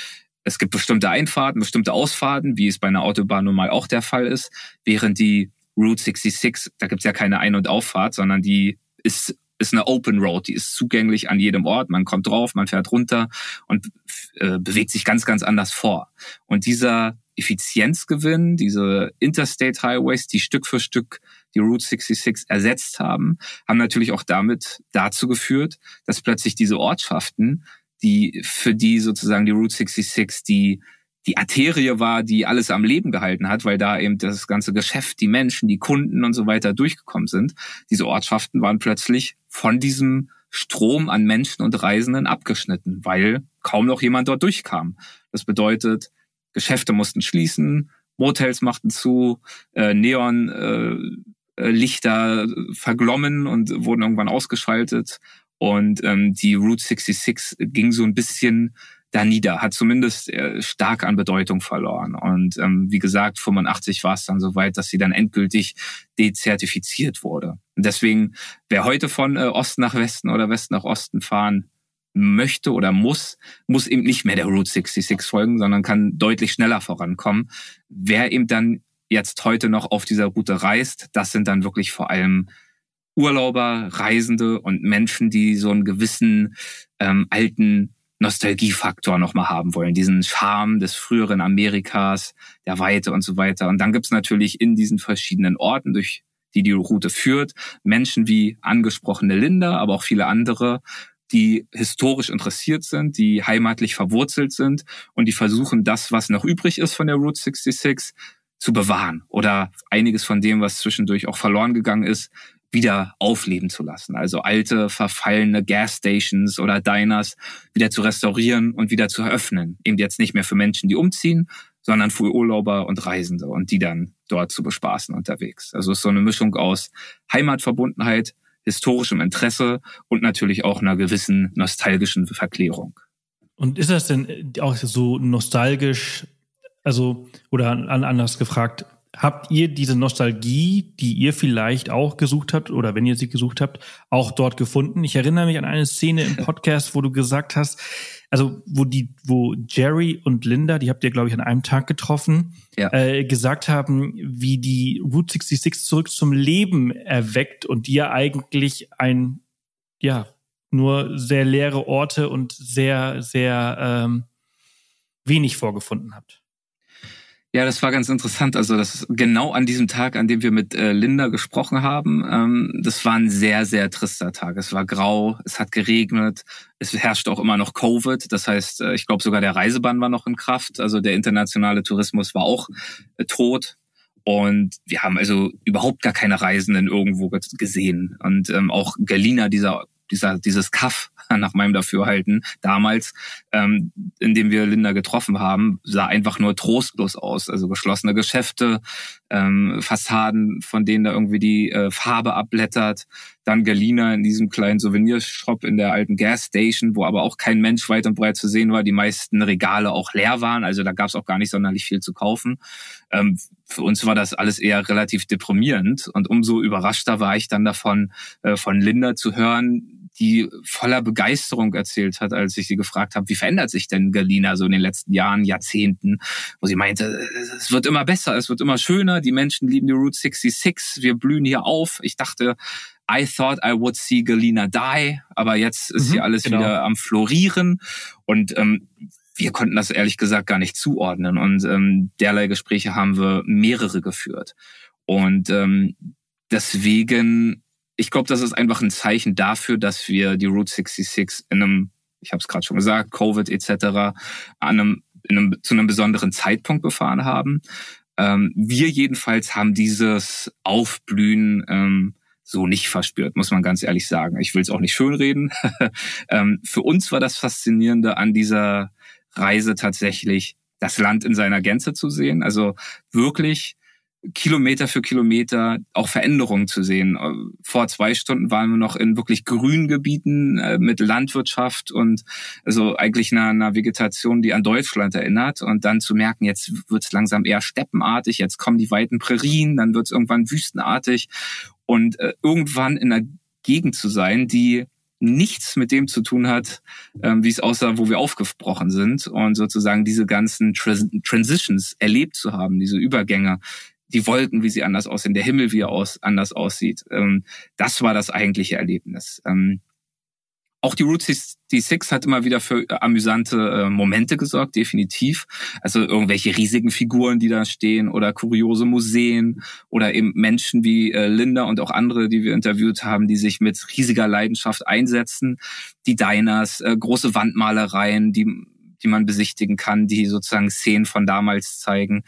es gibt bestimmte Einfahrten, bestimmte Ausfahrten, wie es bei einer Autobahn nun mal auch der Fall ist, während die Route 66, da gibt's ja keine Ein- und Auffahrt, sondern die ist ist eine Open Road, die ist zugänglich an jedem Ort. Man kommt drauf, man fährt runter und äh, bewegt sich ganz, ganz anders vor. Und dieser Effizienzgewinn, diese Interstate Highways, die Stück für Stück die Route 66 ersetzt haben, haben natürlich auch damit dazu geführt, dass plötzlich diese Ortschaften, die für die sozusagen die Route 66 die die Arterie war, die alles am Leben gehalten hat, weil da eben das ganze Geschäft, die Menschen, die Kunden und so weiter durchgekommen sind. Diese Ortschaften waren plötzlich von diesem Strom an Menschen und Reisenden abgeschnitten, weil kaum noch jemand dort durchkam. Das bedeutet, Geschäfte mussten schließen, Motels machten zu, äh, Neonlichter äh, verglommen und wurden irgendwann ausgeschaltet. Und ähm, die Route 66 ging so ein bisschen da nieder, hat zumindest äh, stark an Bedeutung verloren. Und ähm, wie gesagt, 85 war es dann so weit, dass sie dann endgültig dezertifiziert wurde. Und deswegen, wer heute von äh, Osten nach Westen oder Westen nach Osten fahren möchte oder muss, muss eben nicht mehr der Route 66 folgen, sondern kann deutlich schneller vorankommen. Wer eben dann jetzt heute noch auf dieser Route reist, das sind dann wirklich vor allem Urlauber, Reisende und Menschen, die so einen gewissen ähm, alten Nostalgiefaktor nochmal haben wollen, diesen Charme des früheren Amerikas, der Weite und so weiter. Und dann gibt's natürlich in diesen verschiedenen Orten, durch die die Route führt, Menschen wie angesprochene Linda, aber auch viele andere, die historisch interessiert sind, die heimatlich verwurzelt sind und die versuchen, das, was noch übrig ist von der Route 66, zu bewahren oder einiges von dem, was zwischendurch auch verloren gegangen ist, wieder aufleben zu lassen. Also alte, verfallene Gasstations oder Diners wieder zu restaurieren und wieder zu eröffnen. Eben jetzt nicht mehr für Menschen, die umziehen, sondern für Urlauber und Reisende und die dann dort zu bespaßen unterwegs. Also es ist so eine Mischung aus Heimatverbundenheit, historischem Interesse und natürlich auch einer gewissen nostalgischen Verklärung. Und ist das denn auch so nostalgisch, also, oder anders gefragt, habt ihr diese Nostalgie, die ihr vielleicht auch gesucht habt oder wenn ihr sie gesucht habt, auch dort gefunden? Ich erinnere mich an eine Szene im (laughs) Podcast, wo du gesagt hast, also wo die, wo Jerry und Linda, die habt ihr glaube ich an einem Tag getroffen, ja. äh, gesagt haben, wie die Route 66 zurück zum Leben erweckt und ihr eigentlich ein, ja, nur sehr leere Orte und sehr, sehr ähm, wenig vorgefunden habt. Ja, das war ganz interessant. Also das genau an diesem Tag, an dem wir mit äh, Linda gesprochen haben, ähm, das war ein sehr, sehr trister Tag. Es war grau, es hat geregnet, es herrscht auch immer noch Covid. Das heißt, äh, ich glaube sogar der Reisebann war noch in Kraft. Also der internationale Tourismus war auch äh, tot. Und wir haben also überhaupt gar keine Reisenden irgendwo gesehen. Und ähm, auch Galina, dieser dieser, dieses Kaff (laughs) nach meinem Dafürhalten damals, ähm, in dem wir Linda getroffen haben, sah einfach nur trostlos aus. Also geschlossene Geschäfte, ähm, Fassaden, von denen da irgendwie die äh, Farbe abblättert. Dann Galina in diesem kleinen Souvenirshop in der alten Gasstation, wo aber auch kein Mensch weit und breit zu sehen war. Die meisten Regale auch leer waren. Also da gab es auch gar nicht sonderlich viel zu kaufen. Ähm, für uns war das alles eher relativ deprimierend. Und umso überraschter war ich dann davon, äh, von Linda zu hören, die voller Begeisterung erzählt hat, als ich sie gefragt habe, wie verändert sich denn Galina so in den letzten Jahren, Jahrzehnten, wo sie meinte, es wird immer besser, es wird immer schöner, die Menschen lieben die Route 66, wir blühen hier auf. Ich dachte, I thought I would see Galina die, aber jetzt ist mhm, hier alles genau. wieder am Florieren und ähm, wir konnten das ehrlich gesagt gar nicht zuordnen und ähm, derlei Gespräche haben wir mehrere geführt. Und ähm, deswegen ich glaube, das ist einfach ein Zeichen dafür, dass wir die Route 66 in einem, ich habe es gerade schon gesagt, Covid etc., an einem, in einem, zu einem besonderen Zeitpunkt befahren haben. Ähm, wir jedenfalls haben dieses Aufblühen ähm, so nicht verspürt, muss man ganz ehrlich sagen. Ich will es auch nicht schönreden. (laughs) ähm, für uns war das Faszinierende an dieser Reise tatsächlich, das Land in seiner Gänze zu sehen. Also wirklich Kilometer für Kilometer auch Veränderungen zu sehen. Vor zwei Stunden waren wir noch in wirklich grünen Gebieten äh, mit Landwirtschaft und also eigentlich einer, einer Vegetation, die an Deutschland erinnert. Und dann zu merken, jetzt wird es langsam eher steppenartig, jetzt kommen die weiten Prärien, dann wird es irgendwann wüstenartig. Und äh, irgendwann in einer Gegend zu sein, die nichts mit dem zu tun hat, ähm, wie es aussah, wo wir aufgebrochen sind und sozusagen diese ganzen Trans Transitions erlebt zu haben, diese Übergänge, die Wolken, wie sie anders aussehen, der Himmel, wie er aus, anders aussieht. Ähm, das war das eigentliche Erlebnis. Ähm, auch die Route 66 hat immer wieder für amüsante äh, Momente gesorgt, definitiv. Also irgendwelche riesigen Figuren, die da stehen oder kuriose Museen oder eben Menschen wie äh, Linda und auch andere, die wir interviewt haben, die sich mit riesiger Leidenschaft einsetzen. Die Diners, äh, große Wandmalereien, die, die man besichtigen kann, die sozusagen Szenen von damals zeigen.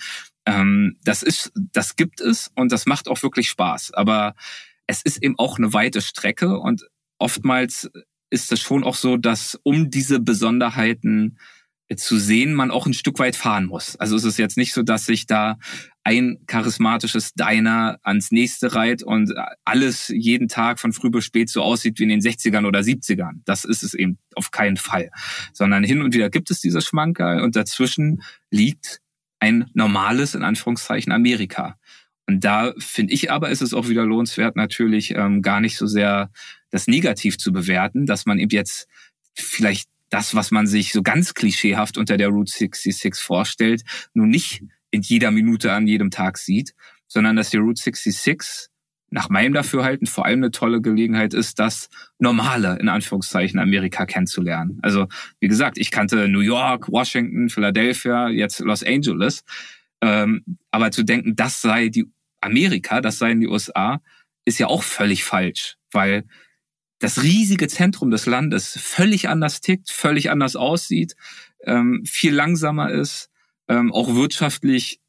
Ähm, das ist, das gibt es und das macht auch wirklich Spaß. Aber es ist eben auch eine weite Strecke und oftmals ist es schon auch so, dass um diese Besonderheiten zu sehen, man auch ein Stück weit fahren muss. Also es ist jetzt nicht so, dass sich da ein charismatisches Diner ans nächste reiht und alles jeden Tag von früh bis spät so aussieht wie in den 60ern oder 70ern. Das ist es eben auf keinen Fall. Sondern hin und wieder gibt es diese Schmankerl und dazwischen liegt ein normales, in Anführungszeichen, Amerika. Und da finde ich aber, ist es auch wieder lohnenswert, natürlich ähm, gar nicht so sehr das negativ zu bewerten, dass man eben jetzt vielleicht das, was man sich so ganz klischeehaft unter der Route 66 vorstellt, nun nicht in jeder Minute an jedem Tag sieht, sondern dass die Route 66 nach meinem Dafürhalten vor allem eine tolle Gelegenheit ist, das normale, in Anführungszeichen, Amerika kennenzulernen. Also, wie gesagt, ich kannte New York, Washington, Philadelphia, jetzt Los Angeles. Ähm, aber zu denken, das sei die Amerika, das sei in die USA, ist ja auch völlig falsch, weil das riesige Zentrum des Landes völlig anders tickt, völlig anders aussieht, ähm, viel langsamer ist, ähm, auch wirtschaftlich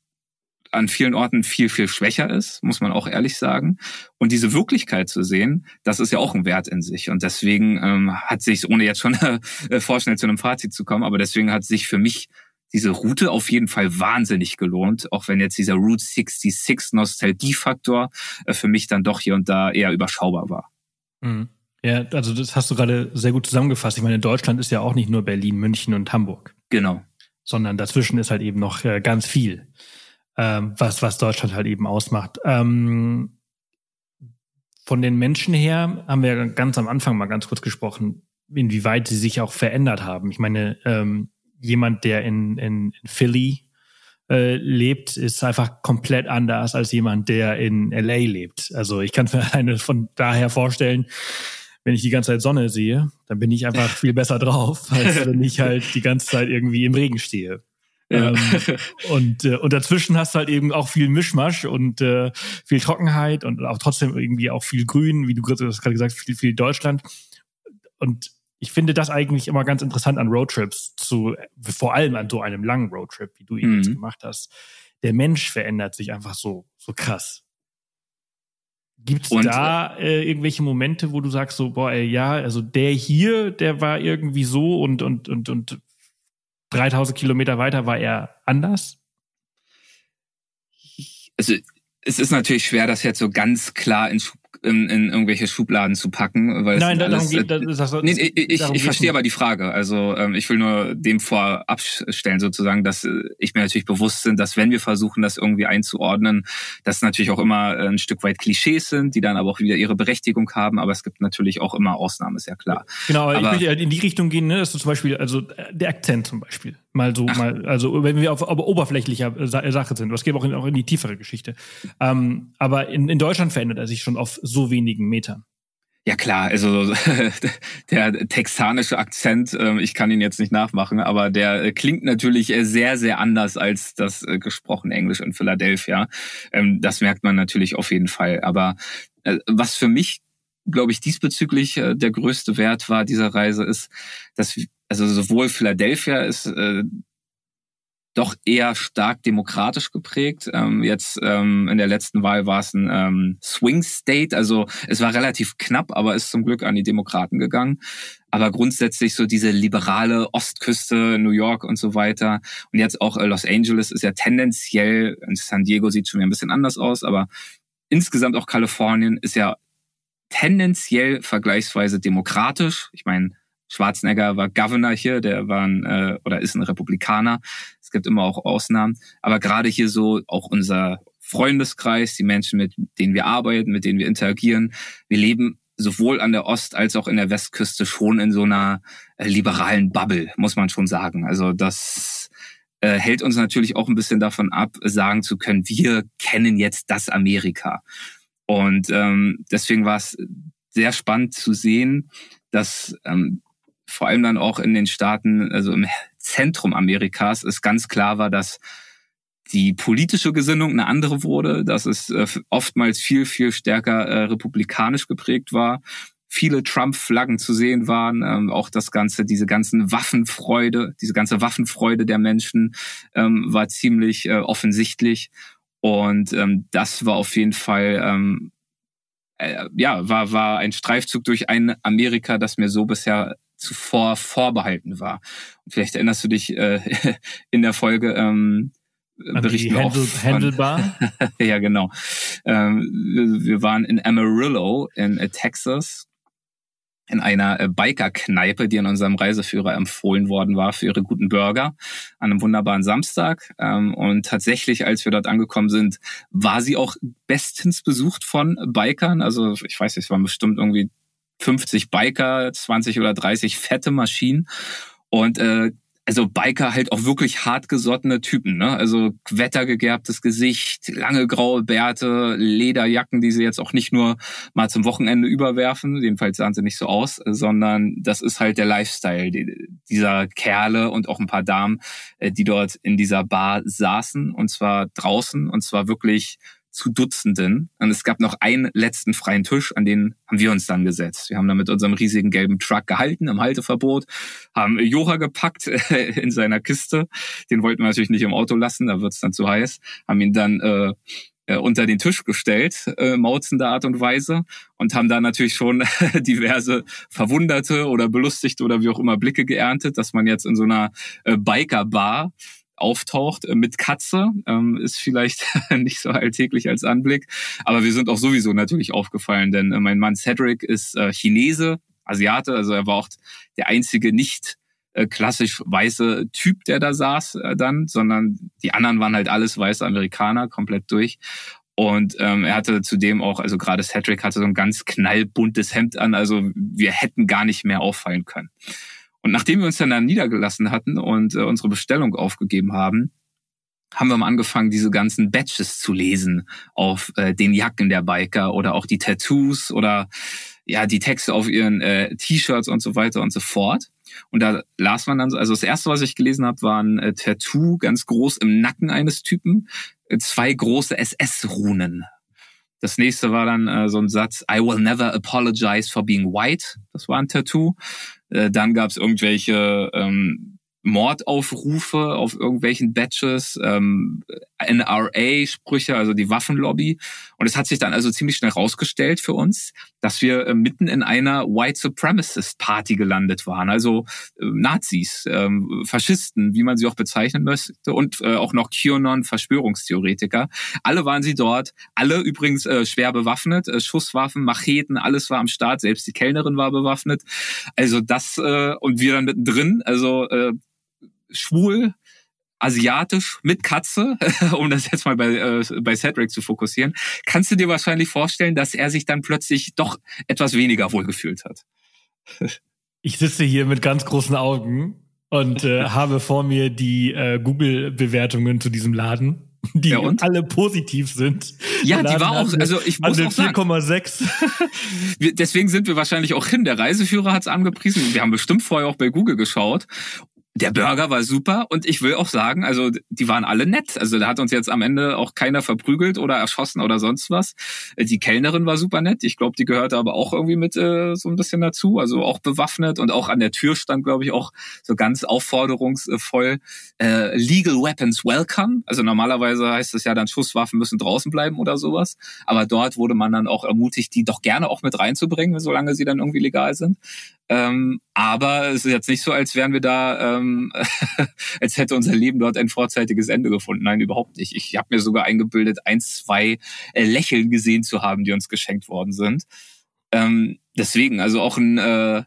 an vielen Orten viel, viel schwächer ist, muss man auch ehrlich sagen. Und diese Wirklichkeit zu sehen, das ist ja auch ein Wert in sich. Und deswegen ähm, hat sich, ohne jetzt schon (laughs) äh, vorschnell zu einem Fazit zu kommen, aber deswegen hat sich für mich diese Route auf jeden Fall wahnsinnig gelohnt, auch wenn jetzt dieser Route 66 Nostalgiefaktor äh, für mich dann doch hier und da eher überschaubar war. Mhm. Ja, also das hast du gerade sehr gut zusammengefasst. Ich meine, Deutschland ist ja auch nicht nur Berlin, München und Hamburg. Genau. Sondern dazwischen ist halt eben noch äh, ganz viel, ähm, was, was Deutschland halt eben ausmacht. Ähm, von den Menschen her haben wir ganz am Anfang mal ganz kurz gesprochen, inwieweit sie sich auch verändert haben. Ich meine, ähm, jemand, der in, in, in Philly äh, lebt, ist einfach komplett anders als jemand, der in LA lebt. Also ich kann mir (laughs) eine von daher vorstellen, wenn ich die ganze Zeit Sonne sehe, dann bin ich einfach (laughs) viel besser drauf, als wenn ich halt die ganze Zeit irgendwie im Regen stehe. Ja. Ähm, (laughs) und, äh, und dazwischen hast du halt eben auch viel Mischmasch und äh, viel Trockenheit und auch trotzdem irgendwie auch viel Grün, wie du gerade gesagt hast, viel, viel Deutschland. Und ich finde das eigentlich immer ganz interessant an Roadtrips, zu, vor allem an so einem langen Roadtrip, wie du ihn mhm. jetzt gemacht hast. Der Mensch verändert sich einfach so, so krass. Gibt es da äh, irgendwelche Momente, wo du sagst so, boah, ey, ja, also der hier, der war irgendwie so und und und und 3000 Kilometer weiter war er anders? Also es ist natürlich schwer, das jetzt so ganz klar in in, in irgendwelche Schubladen zu packen, weil Nein, darum alles, geht, das, das, nee, ich, ich, ich verstehe aber die Frage. Also ähm, ich will nur dem vorab stellen sozusagen, dass äh, ich mir natürlich bewusst bin, dass wenn wir versuchen, das irgendwie einzuordnen, dass natürlich auch immer ein Stück weit Klischees sind, die dann aber auch wieder ihre Berechtigung haben. Aber es gibt natürlich auch immer Ausnahmen, ist ja klar. Genau, aber ich möchte halt in die Richtung gehen, ne, dass du zum Beispiel, also äh, der Akzent zum Beispiel, mal so, Ach. mal, also wenn wir auf, auf oberflächlicher Sache sind, was geht auch in, auch in die tiefere Geschichte. Ähm, aber in, in Deutschland verändert er sich schon auf so wenigen Metern. Ja klar, also (laughs) der texanische Akzent, ähm, ich kann ihn jetzt nicht nachmachen, aber der äh, klingt natürlich sehr, sehr anders als das äh, gesprochene Englisch in Philadelphia. Ähm, das merkt man natürlich auf jeden Fall. Aber äh, was für mich, glaube ich, diesbezüglich der größte Wert war dieser Reise, ist, dass also sowohl Philadelphia ist doch eher stark demokratisch geprägt. Ähm, jetzt ähm, in der letzten Wahl war es ein ähm, Swing State, also es war relativ knapp, aber ist zum Glück an die Demokraten gegangen. Aber grundsätzlich so diese liberale Ostküste, New York und so weiter. Und jetzt auch äh, Los Angeles ist ja tendenziell, San Diego sieht schon wieder ein bisschen anders aus, aber insgesamt auch Kalifornien ist ja tendenziell vergleichsweise demokratisch. Ich meine, Schwarzenegger war Governor hier, der war ein, äh, oder ist ein Republikaner. Es gibt immer auch Ausnahmen. Aber gerade hier so auch unser Freundeskreis, die Menschen, mit denen wir arbeiten, mit denen wir interagieren, wir leben sowohl an der Ost- als auch in der Westküste schon in so einer äh, liberalen Bubble, muss man schon sagen. Also das äh, hält uns natürlich auch ein bisschen davon ab, sagen zu können, wir kennen jetzt das Amerika. Und ähm, deswegen war es sehr spannend zu sehen, dass ähm, vor allem dann auch in den Staaten, also im Zentrum Amerikas, es ganz klar war, dass die politische Gesinnung eine andere wurde, dass es äh, oftmals viel, viel stärker äh, republikanisch geprägt war. Viele Trump-Flaggen zu sehen waren, ähm, auch das ganze, diese ganzen Waffenfreude, diese ganze Waffenfreude der Menschen ähm, war ziemlich äh, offensichtlich. Und ähm, das war auf jeden Fall ähm, äh, ja, war, war ein Streifzug durch ein Amerika, das mir so bisher zuvor vorbehalten war. Und vielleicht erinnerst du dich äh, (laughs) in der Folge ähm, berichten wir Handel, von, Handelbar? (laughs) ja, genau. Ähm, wir waren in Amarillo in äh, Texas in einer äh, Biker-Kneipe, die in unserem Reiseführer empfohlen worden war für ihre guten Burger an einem wunderbaren Samstag. Ähm, und tatsächlich, als wir dort angekommen sind, war sie auch bestens besucht von Bikern. Also ich weiß nicht, es waren bestimmt irgendwie 50 Biker, 20 oder 30 fette Maschinen. Und äh, also Biker halt auch wirklich hartgesottene Typen, ne? Also wettergegerbtes Gesicht, lange graue Bärte, Lederjacken, die sie jetzt auch nicht nur mal zum Wochenende überwerfen, jedenfalls sahen sie nicht so aus, sondern das ist halt der Lifestyle dieser Kerle und auch ein paar Damen, äh, die dort in dieser Bar saßen und zwar draußen und zwar wirklich zu Dutzenden. Und es gab noch einen letzten freien Tisch, an den haben wir uns dann gesetzt. Wir haben dann mit unserem riesigen gelben Truck gehalten im Halteverbot, haben Joha gepackt in seiner Kiste. Den wollten wir natürlich nicht im Auto lassen, da wird's dann zu heiß. Haben ihn dann äh, äh, unter den Tisch gestellt, äh, mauzender Art und Weise, und haben da natürlich schon (laughs) diverse verwunderte oder belustigte oder wie auch immer Blicke geerntet, dass man jetzt in so einer äh, Biker-Bar auftaucht äh, mit Katze. Ähm, ist vielleicht (laughs) nicht so alltäglich als Anblick. Aber wir sind auch sowieso natürlich aufgefallen, denn äh, mein Mann Cedric ist äh, Chinese, Asiate, also er war auch der einzige nicht klassisch weiße Typ, der da saß dann, sondern die anderen waren halt alles weiße Amerikaner, komplett durch. Und ähm, er hatte zudem auch, also gerade Cedric hatte so ein ganz knallbuntes Hemd an, also wir hätten gar nicht mehr auffallen können. Und nachdem wir uns dann da niedergelassen hatten und äh, unsere Bestellung aufgegeben haben, haben wir mal angefangen, diese ganzen Badges zu lesen auf äh, den Jacken der Biker oder auch die Tattoos oder ja die Texte auf ihren äh, T-Shirts und so weiter und so fort. Und da las man dann so, also das erste, was ich gelesen habe, war ein äh, Tattoo ganz groß im Nacken eines Typen, äh, zwei große SS-Runen. Das nächste war dann äh, so ein Satz, I will never apologize for being white. Das war ein Tattoo. Äh, dann gab es irgendwelche ähm, Mordaufrufe auf irgendwelchen Badges, ähm, NRA-Sprüche, also die Waffenlobby. Und es hat sich dann also ziemlich schnell rausgestellt für uns, dass wir äh, mitten in einer White Supremacist Party gelandet waren. Also äh, Nazis, ähm, Faschisten, wie man sie auch bezeichnen möchte, und äh, auch noch QAnon-Verschwörungstheoretiker. Alle waren sie dort, alle übrigens äh, schwer bewaffnet, äh, Schusswaffen, Macheten, alles war am Start, selbst die Kellnerin war bewaffnet. Also das, äh, und wir dann mittendrin, also äh, schwul, asiatisch mit Katze, (laughs) um das jetzt mal bei, äh, bei Cedric zu fokussieren, kannst du dir wahrscheinlich vorstellen, dass er sich dann plötzlich doch etwas weniger wohlgefühlt hat. (laughs) Ich sitze hier mit ganz großen Augen und äh, (laughs) habe vor mir die äh, Google-Bewertungen zu diesem Laden die ja, alle positiv sind. Ja, die war auch, also ich muss auch sagen. 4,6. deswegen sind wir wahrscheinlich auch hin. Der Reiseführer hat es angepriesen. Wir haben bestimmt vorher auch bei Google geschaut. Der Burger war super und ich will auch sagen, also die waren alle nett. Also da hat uns jetzt am Ende auch keiner verprügelt oder erschossen oder sonst was. Die Kellnerin war super nett. Ich glaube, die gehörte aber auch irgendwie mit äh, so ein bisschen dazu, also auch bewaffnet und auch an der Tür stand, glaube ich, auch so ganz aufforderungsvoll äh, Legal Weapons Welcome. Also normalerweise heißt es ja dann Schusswaffen müssen draußen bleiben oder sowas, aber dort wurde man dann auch ermutigt, die doch gerne auch mit reinzubringen, solange sie dann irgendwie legal sind. Ähm, aber es ist jetzt nicht so, als wären wir da, ähm, (laughs) als hätte unser Leben dort ein vorzeitiges Ende gefunden. Nein, überhaupt nicht. Ich habe mir sogar eingebildet, ein, zwei äh, Lächeln gesehen zu haben, die uns geschenkt worden sind. Ähm, deswegen, also auch ein äh,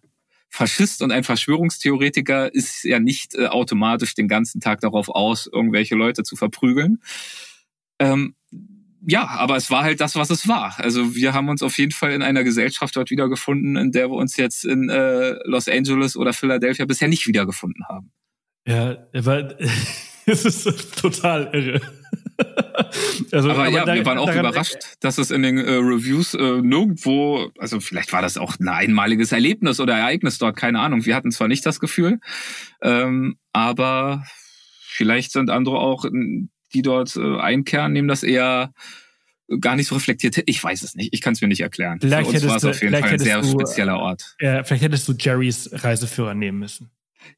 Faschist und ein Verschwörungstheoretiker ist ja nicht äh, automatisch den ganzen Tag darauf aus, irgendwelche Leute zu verprügeln. Ähm, ja, aber es war halt das, was es war. Also wir haben uns auf jeden Fall in einer Gesellschaft dort wiedergefunden, in der wir uns jetzt in äh, Los Angeles oder Philadelphia bisher nicht wiedergefunden haben. Ja, aber (laughs) es ist total irre. also, aber, aber ja, da, wir waren auch überrascht, dass es in den äh, Reviews äh, nirgendwo, also vielleicht war das auch ein einmaliges Erlebnis oder Ereignis dort, keine Ahnung. Wir hatten zwar nicht das Gefühl, ähm, aber vielleicht sind andere auch die dort äh, einkehren, nehmen das eher gar nicht so reflektiert. Ich weiß es nicht. Ich kann es mir nicht erklären. Vielleicht Für uns war es auf jeden Fall ein sehr du, spezieller Ort. Ja, vielleicht hättest du Jerrys Reiseführer nehmen müssen.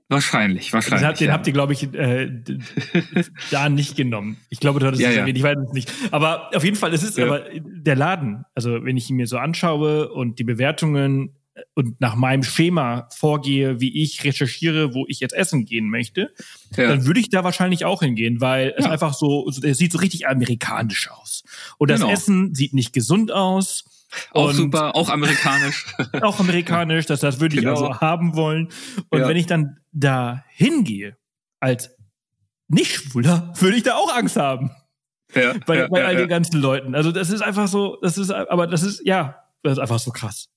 Wahrscheinlich, wahrscheinlich. Den, habt, den ja. habt ihr, glaube ich, äh, (laughs) da nicht genommen. Ich glaube, du hattest ja, es ja. erwähnt, ich weiß es nicht. Aber auf jeden Fall, es ist ja. aber der Laden, also wenn ich ihn mir so anschaue und die Bewertungen und nach meinem Schema vorgehe, wie ich recherchiere, wo ich jetzt essen gehen möchte, ja. dann würde ich da wahrscheinlich auch hingehen, weil ja. es einfach so, es sieht so richtig amerikanisch aus. Und das genau. Essen sieht nicht gesund aus. Auch super, auch amerikanisch. (laughs) auch amerikanisch, das, das würde ich genau. also haben wollen. Und ja. wenn ich dann da hingehe, als Nicht-Schwuler, würde ich da auch Angst haben. Ja, bei, ja, bei all den ganzen Leuten. Also das ist einfach so, das ist, aber das ist, ja, das ist einfach so krass.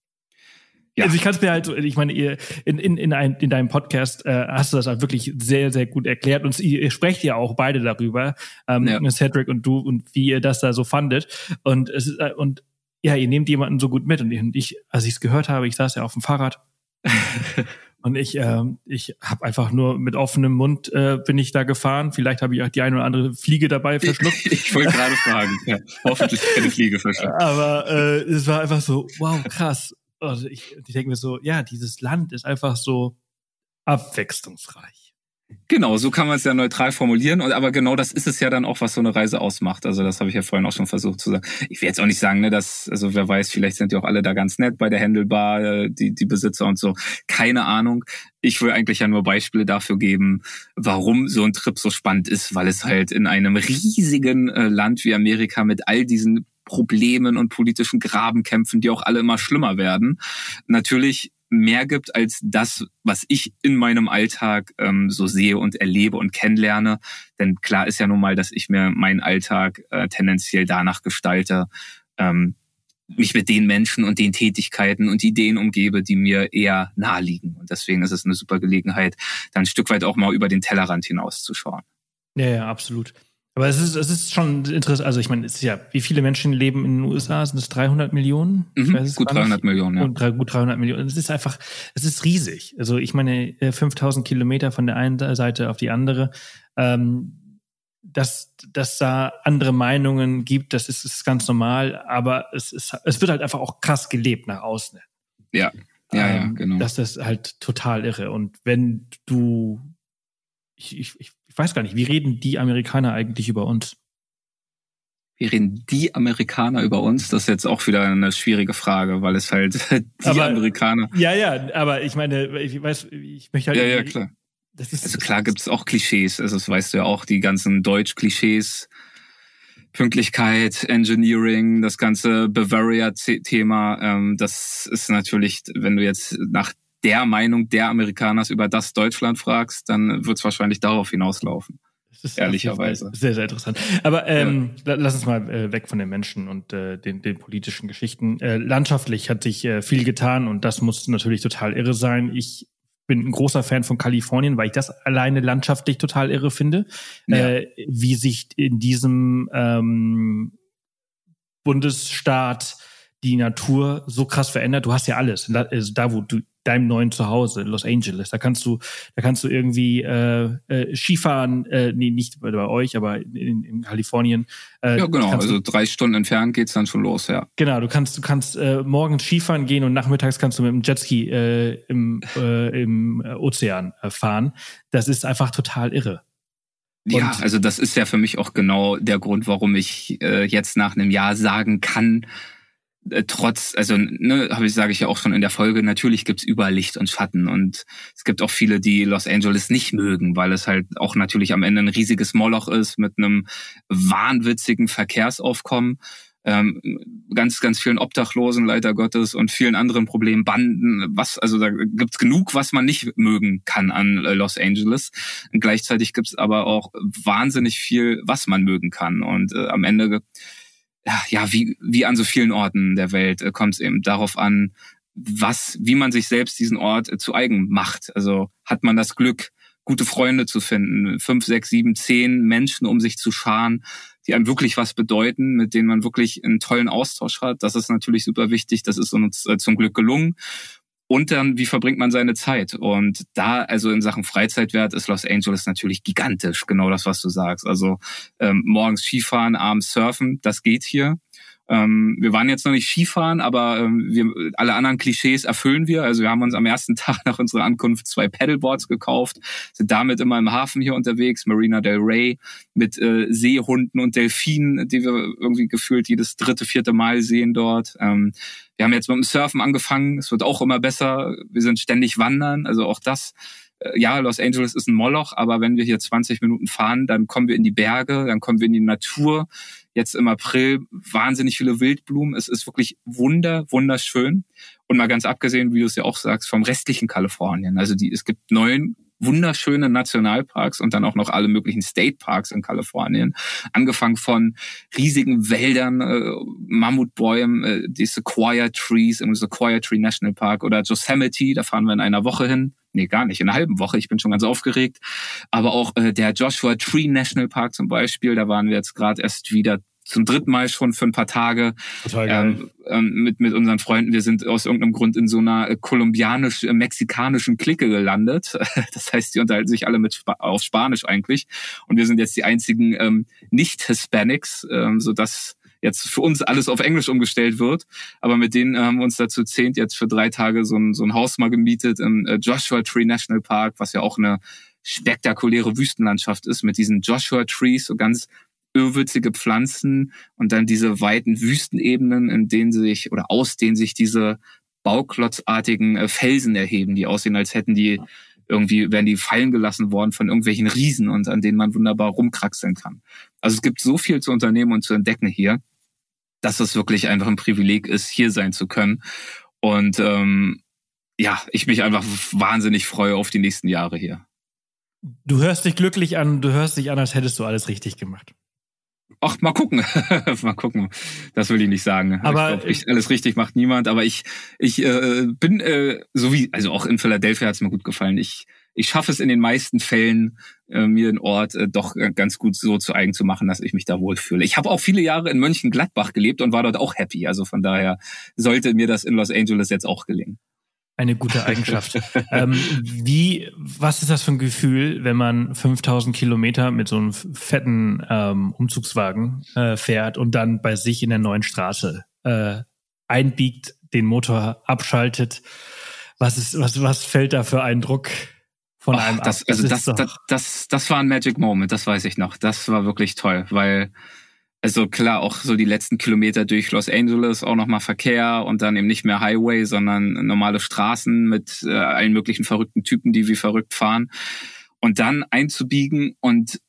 Ja. Also ich kann es mir halt, ich meine, ihr in, in, in, ein, in deinem Podcast äh, hast du das halt wirklich sehr, sehr gut erklärt und ihr, ihr sprecht ja auch beide darüber, ähm, ja. Cedric und du und wie ihr das da so fandet und es ist, äh, und ja, ihr nehmt jemanden so gut mit und ich, als ich es gehört habe, ich saß ja auf dem Fahrrad (laughs) und ich, äh, ich habe einfach nur mit offenem Mund äh, bin ich da gefahren. Vielleicht habe ich auch die eine oder andere Fliege dabei verschluckt. Ich, (laughs) ich wollte gerade fragen, ja, hoffentlich keine Fliege (laughs) verschluckt. Aber äh, es war einfach so, wow, krass also ich, ich denke mir so, ja, dieses Land ist einfach so abwechslungsreich. Genau, so kann man es ja neutral formulieren. Aber genau das ist es ja dann auch, was so eine Reise ausmacht. Also das habe ich ja vorhin auch schon versucht zu sagen. Ich will jetzt auch nicht sagen, ne, dass, also wer weiß, vielleicht sind die auch alle da ganz nett bei der Händelbar, äh, die, die Besitzer und so. Keine Ahnung. Ich will eigentlich ja nur Beispiele dafür geben, warum so ein Trip so spannend ist, weil es halt in einem riesigen äh, Land wie Amerika mit all diesen Problemen und politischen Grabenkämpfen, die auch alle immer schlimmer werden, natürlich mehr gibt als das, was ich in meinem Alltag ähm, so sehe und erlebe und kennenlerne. Denn klar ist ja nun mal, dass ich mir meinen Alltag äh, tendenziell danach gestalte, ähm, mich mit den Menschen und den Tätigkeiten und Ideen umgebe, die mir eher naheliegen. Und deswegen ist es eine super Gelegenheit, dann ein Stück weit auch mal über den Tellerrand hinauszuschauen. Ja, ja, absolut. Aber es ist, es ist schon interessant. Also ich meine, es ist ja, wie viele Menschen leben in den USA? Sind es 300 Millionen? Mhm, gut 300 Millionen, ja. Und gut 300 Millionen. Es ist einfach, es ist riesig. Also ich meine, 5000 äh, Kilometer von der einen Seite auf die andere. Ähm, dass, dass da andere Meinungen gibt, das ist, ist ganz normal. Aber es ist, es wird halt einfach auch krass gelebt nach außen. Ja, ja, ähm, ja, genau. Das ist halt total irre. Und wenn du, ich, ich, ich ich weiß gar nicht, wie reden die Amerikaner eigentlich über uns? Wie reden die Amerikaner über uns? Das ist jetzt auch wieder eine schwierige Frage, weil es halt (laughs) die aber, Amerikaner. Ja, ja, aber ich meine, ich weiß, ich möchte halt. Ja, ja, klar. also klar gibt es auch Klischees. Also das weißt du ja auch, die ganzen Deutsch-Klischees. Pünktlichkeit, Engineering, das ganze Bavaria-Thema, ähm, das ist natürlich, wenn du jetzt nach der Meinung der Amerikaners über das Deutschland fragst, dann wird es wahrscheinlich darauf hinauslaufen. Ehrlicherweise. Sehr, sehr interessant. Aber ähm, ja. lass uns mal äh, weg von den Menschen und äh, den, den politischen Geschichten. Äh, landschaftlich hat sich äh, viel getan und das muss natürlich total irre sein. Ich bin ein großer Fan von Kalifornien, weil ich das alleine landschaftlich total irre finde, ja. äh, wie sich in diesem ähm, Bundesstaat die Natur so krass verändert. Du hast ja alles. Also da, wo du deinem neuen Zuhause in Los Angeles. Da kannst du, da kannst du irgendwie äh, äh, Skifahren, äh, nee, nicht bei, euch, aber in, in Kalifornien. Äh, ja, genau. Also drei Stunden entfernt geht's dann schon los, ja. Genau, du kannst, du kannst äh, morgens Skifahren gehen und nachmittags kannst du mit dem Jetski äh, im, äh, im Ozean äh, fahren. Das ist einfach total irre. Ja, also das ist ja für mich auch genau der Grund, warum ich äh, jetzt nach einem Jahr sagen kann, trotz, also ne, habe ich sage ich ja auch schon in der Folge, natürlich gibt's überall Licht und Schatten und es gibt auch viele, die Los Angeles nicht mögen, weil es halt auch natürlich am Ende ein riesiges Moloch ist mit einem wahnwitzigen Verkehrsaufkommen ähm, ganz, ganz vielen Obdachlosen, leider Gottes, und vielen anderen Problemen, Banden, was, also da gibt's genug, was man nicht mögen kann an äh, Los Angeles. Und gleichzeitig gibt's aber auch wahnsinnig viel, was man mögen kann. Und äh, am Ende, ja, wie, wie an so vielen Orten der Welt, äh, kommt es eben darauf an, was, wie man sich selbst diesen Ort äh, zu eigen macht. Also hat man das Glück, gute Freunde zu finden, fünf, sechs, sieben, zehn Menschen um sich zu scharen, die einem wirklich was bedeuten, mit denen man wirklich einen tollen Austausch hat. Das ist natürlich super wichtig. Das ist uns äh, zum Glück gelungen. Und dann, wie verbringt man seine Zeit? Und da, also in Sachen Freizeitwert, ist Los Angeles natürlich gigantisch. Genau das, was du sagst. Also ähm, morgens Skifahren, abends surfen, das geht hier. Ähm, wir waren jetzt noch nicht Skifahren, aber ähm, wir, alle anderen Klischees erfüllen wir. Also wir haben uns am ersten (laughs) Tag nach unserer Ankunft zwei Paddleboards gekauft, sind damit immer im Hafen hier unterwegs, Marina del Rey, mit äh, Seehunden und Delfinen, die wir irgendwie gefühlt jedes dritte, vierte Mal sehen dort. Ähm, wir haben jetzt mit dem Surfen angefangen, es wird auch immer besser. Wir sind ständig wandern, also auch das äh, ja, Los Angeles ist ein Moloch, aber wenn wir hier 20 Minuten fahren, dann kommen wir in die Berge, dann kommen wir in die Natur. Jetzt im April wahnsinnig viele Wildblumen. Es ist wirklich wunder, wunderschön. Und mal ganz abgesehen, wie du es ja auch sagst, vom restlichen Kalifornien. Also die, es gibt neun wunderschöne Nationalparks und dann auch noch alle möglichen State Parks in Kalifornien. Angefangen von riesigen Wäldern, äh, Mammutbäumen, äh, die Sequoia Trees im Sequoia Tree National Park oder Yosemite, da fahren wir in einer Woche hin. Nee, gar nicht, in einer halben Woche. Ich bin schon ganz aufgeregt. Aber auch äh, der Joshua Tree National Park zum Beispiel, da waren wir jetzt gerade erst wieder zum dritten Mal schon für ein paar Tage. Ähm, ähm, mit, mit unseren Freunden. Wir sind aus irgendeinem Grund in so einer äh, kolumbianisch-mexikanischen äh, Clique gelandet. (laughs) Das heißt, die unterhalten sich alle mit Sp auf Spanisch eigentlich. Und wir sind jetzt die einzigen ähm, Nicht-Hispanics, ähm, sodass jetzt für uns alles auf Englisch umgestellt wird. Aber mit denen haben wir uns dazu zehnt, jetzt für drei Tage so ein, so ein Haus mal gemietet im äh, Joshua Tree National Park, was ja auch eine spektakuläre Wüstenlandschaft ist mit diesen Joshua Trees, so ganz irrwitzige Pflanzen und dann diese weiten Wüstenebenen, in denen sich oder aus denen sich diese bauklotzartigen äh, Felsen erheben, die aussehen, als hätten die irgendwie, wären die fallen gelassen worden von irgendwelchen Riesen und an denen man wunderbar rumkraxeln kann. Also es gibt so viel zu unternehmen und zu entdecken hier, dass es wirklich einfach ein Privileg ist, hier sein zu können. Und ähm, ja, ich mich einfach wahnsinnig freue auf die nächsten Jahre hier. Du hörst dich glücklich an, du hörst dich an, als hättest du alles richtig gemacht. Ach, mal gucken. (laughs) mal gucken. Das will ich nicht sagen. Aber ich glaub, ich, alles richtig macht niemand. Aber ich, ich äh, bin äh, so wie, also auch in Philadelphia hat es mir gut gefallen. Ich, ich schaffe es in den meisten Fällen, äh, mir den Ort äh, doch ganz gut so zu eigen zu machen, dass ich mich da wohlfühle. Ich habe auch viele Jahre in Mönchengladbach gelebt und war dort auch happy. Also von daher sollte mir das in Los Angeles jetzt auch gelingen. Eine gute Eigenschaft. (laughs) ähm, wie, was ist das für ein Gefühl, wenn man 5000 Kilometer mit so einem fetten ähm, Umzugswagen äh, fährt und dann bei sich in der neuen Straße äh, einbiegt, den Motor abschaltet? Was ist, was, was fällt da für ein Druck von Och, einem das, ab? Das also das, das, das, das war ein Magic Moment, das weiß ich noch. Das war wirklich toll, weil also klar, auch so die letzten Kilometer durch Los Angeles auch nochmal Verkehr und dann eben nicht mehr Highway, sondern normale Straßen mit äh, allen möglichen verrückten Typen, die wie verrückt fahren. Und dann einzubiegen und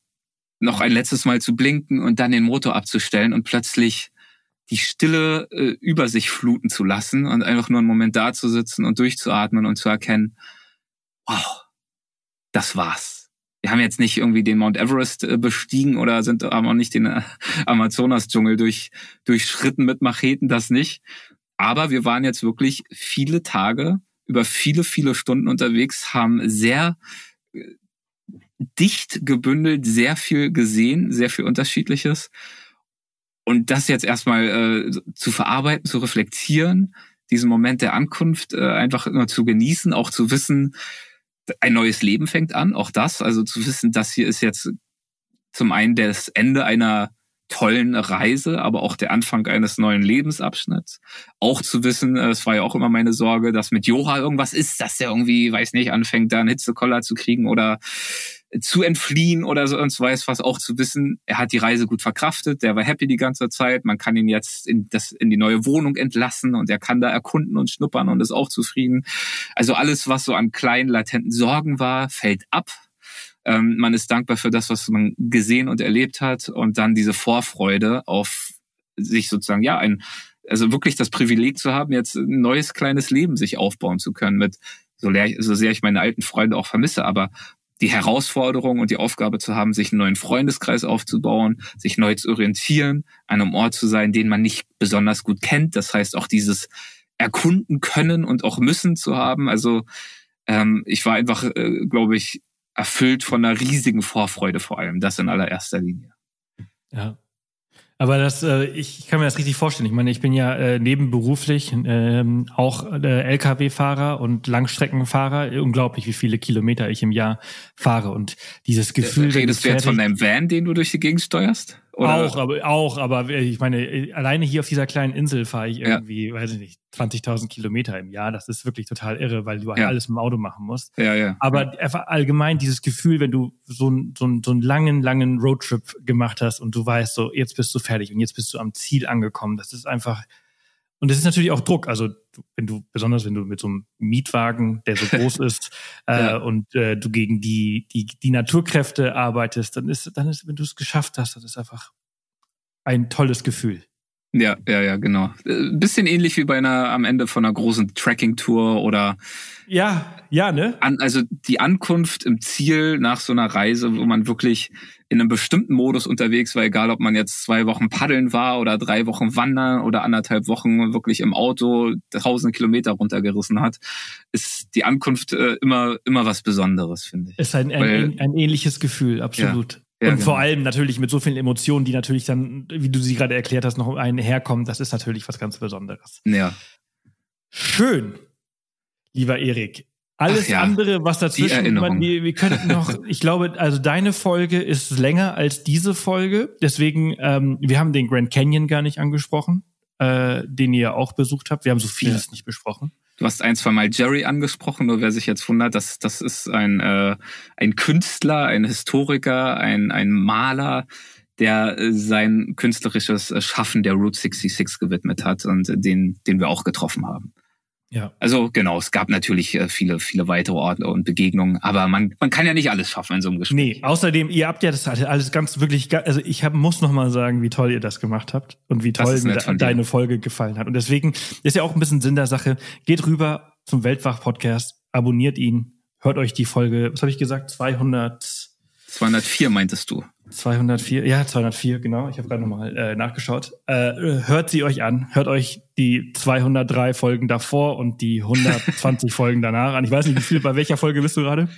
noch ein letztes Mal zu blinken und dann den Motor abzustellen und plötzlich die Stille äh, über sich fluten zu lassen und einfach nur einen Moment da zu sitzen und durchzuatmen und zu erkennen, wow, das war's wir haben jetzt nicht irgendwie den Mount Everest äh, bestiegen oder sind haben auch nicht den äh, Amazonas-Dschungel durch, durchschritten mit Macheten, das nicht. Aber wir waren jetzt wirklich viele Tage über viele, viele Stunden unterwegs, haben sehr äh, dicht gebündelt, sehr viel gesehen, sehr viel Unterschiedliches. Und das jetzt erstmal äh, zu verarbeiten, zu reflektieren, diesen Moment der Ankunft äh, einfach immer zu genießen, auch zu wissen, ein neues Leben fängt an, auch das, also zu wissen, das hier ist jetzt zum einen das Ende einer tollen Reise, aber auch der Anfang eines neuen Lebensabschnitts. Auch zu wissen, äh, es war ja auch immer meine Sorge, dass mit Jora irgendwas ist, dass der irgendwie, weiß nicht, anfängt, da einen Hitzekoller zu kriegen oder zu entfliehen oder sonst weiß was, auch zu wissen, er hat die Reise gut verkraftet, der war happy die ganze Zeit, man kann ihn jetzt in, das, in die neue Wohnung entlassen und er kann da erkunden und schnuppern und ist auch zufrieden. Also alles, was so an kleinen, latenten Sorgen war, fällt ab. Ähm, man ist dankbar für das, was man gesehen und erlebt hat und dann diese Vorfreude auf sich sozusagen, ja, ein, also wirklich das Privileg zu haben, jetzt ein neues kleines Leben sich aufbauen zu können mit so, so sehr ich meine alten Freunde auch vermisse, aber die Herausforderung und die Aufgabe zu haben, sich einen neuen Freundeskreis aufzubauen, sich neu zu orientieren, an einem Ort zu sein, den man nicht besonders gut kennt. Das heißt auch dieses erkunden können und auch müssen zu haben. Also ähm, ich war einfach, äh, glaube ich, erfüllt von einer riesigen Vorfreude vor allem. Das in allererster Linie. Ja, aber das, äh, ich kann mir das richtig vorstellen. Ich meine, ich bin ja äh, nebenberuflich ähm, auch äh, Lkw-Fahrer und Langstreckenfahrer. Unglaublich, wie viele Kilometer ich im Jahr fahre. Und dieses Gefühl. Redest du jetzt von deinem Van, den du durch die Gegend steuerst? Oder? Auch, aber auch, aber ich meine, alleine hier auf dieser kleinen Insel fahre ich irgendwie, ja. weiß ich nicht, 20.000 Kilometer im Jahr. Das ist wirklich total irre, weil du halt ja. alles im Auto machen musst. Ja, ja. Aber einfach allgemein dieses Gefühl, wenn du so, ein, so, ein, so einen langen, langen Roadtrip gemacht hast und du weißt so, jetzt bist du fertig und jetzt bist du am Ziel angekommen. Das ist einfach, und das ist natürlich auch Druck. Also wenn du, besonders wenn du mit so einem Mietwagen, der so groß (laughs) ist, äh, ja. und äh, du gegen die, die, die Naturkräfte arbeitest, dann ist, dann ist, wenn du es geschafft hast, das ist einfach ein tolles Gefühl. Ja, ja, ja, genau. Ein äh, bisschen ähnlich wie bei einer am Ende von einer großen Tracking-Tour oder ja, ja, ne? An, also die Ankunft im Ziel nach so einer Reise, wo man wirklich in einem bestimmten Modus unterwegs war, egal ob man jetzt zwei Wochen paddeln war oder drei Wochen wandern oder anderthalb Wochen wirklich im Auto tausend Kilometer runtergerissen hat, ist die Ankunft äh, immer immer was Besonderes, finde ich. Ist ein, ein, Weil, ein, ein ähnliches Gefühl, absolut. Ja, und genau. vor allem natürlich mit so vielen Emotionen, die natürlich dann, wie du sie gerade erklärt hast, noch einherkommen, das ist natürlich was ganz Besonderes. Ja. Schön, lieber Erik. Alles ja, andere, was dazwischen, man, wir, wir könnten noch, (laughs) ich glaube, also deine Folge ist länger als diese Folge. Deswegen, ähm, wir haben den Grand Canyon gar nicht angesprochen, äh, den ihr auch besucht habt. Wir haben so vieles ja. nicht besprochen. Du hast ein, zwei Mal Jerry angesprochen, nur wer sich jetzt wundert, das, das ist ein, äh, ein Künstler, ein Historiker, ein, ein Maler, der äh, sein künstlerisches Schaffen der Route 66 gewidmet hat und den, den wir auch getroffen haben. Ja. Also genau, es gab natürlich äh, viele, viele weitere Orte und Begegnungen, aber man, man kann ja nicht alles schaffen in so einem Gespräch. Nee, außerdem, ihr habt ja das alles ganz wirklich, also ich hab, muss noch mal sagen, wie toll ihr das gemacht habt und wie toll mir deine Folge gefallen hat. Und deswegen ist ja auch ein bisschen Sinn der Sache. Geht rüber zum Weltwach-Podcast, abonniert ihn, hört euch die Folge, was habe ich gesagt, 200... 204 meintest du. 204, ja, 204, genau. Ich habe gerade nochmal äh, nachgeschaut. Äh, hört sie euch an. Hört euch die 203 Folgen davor und die 120 (laughs) Folgen danach an. Ich weiß nicht, wie viel, bei welcher Folge bist du gerade?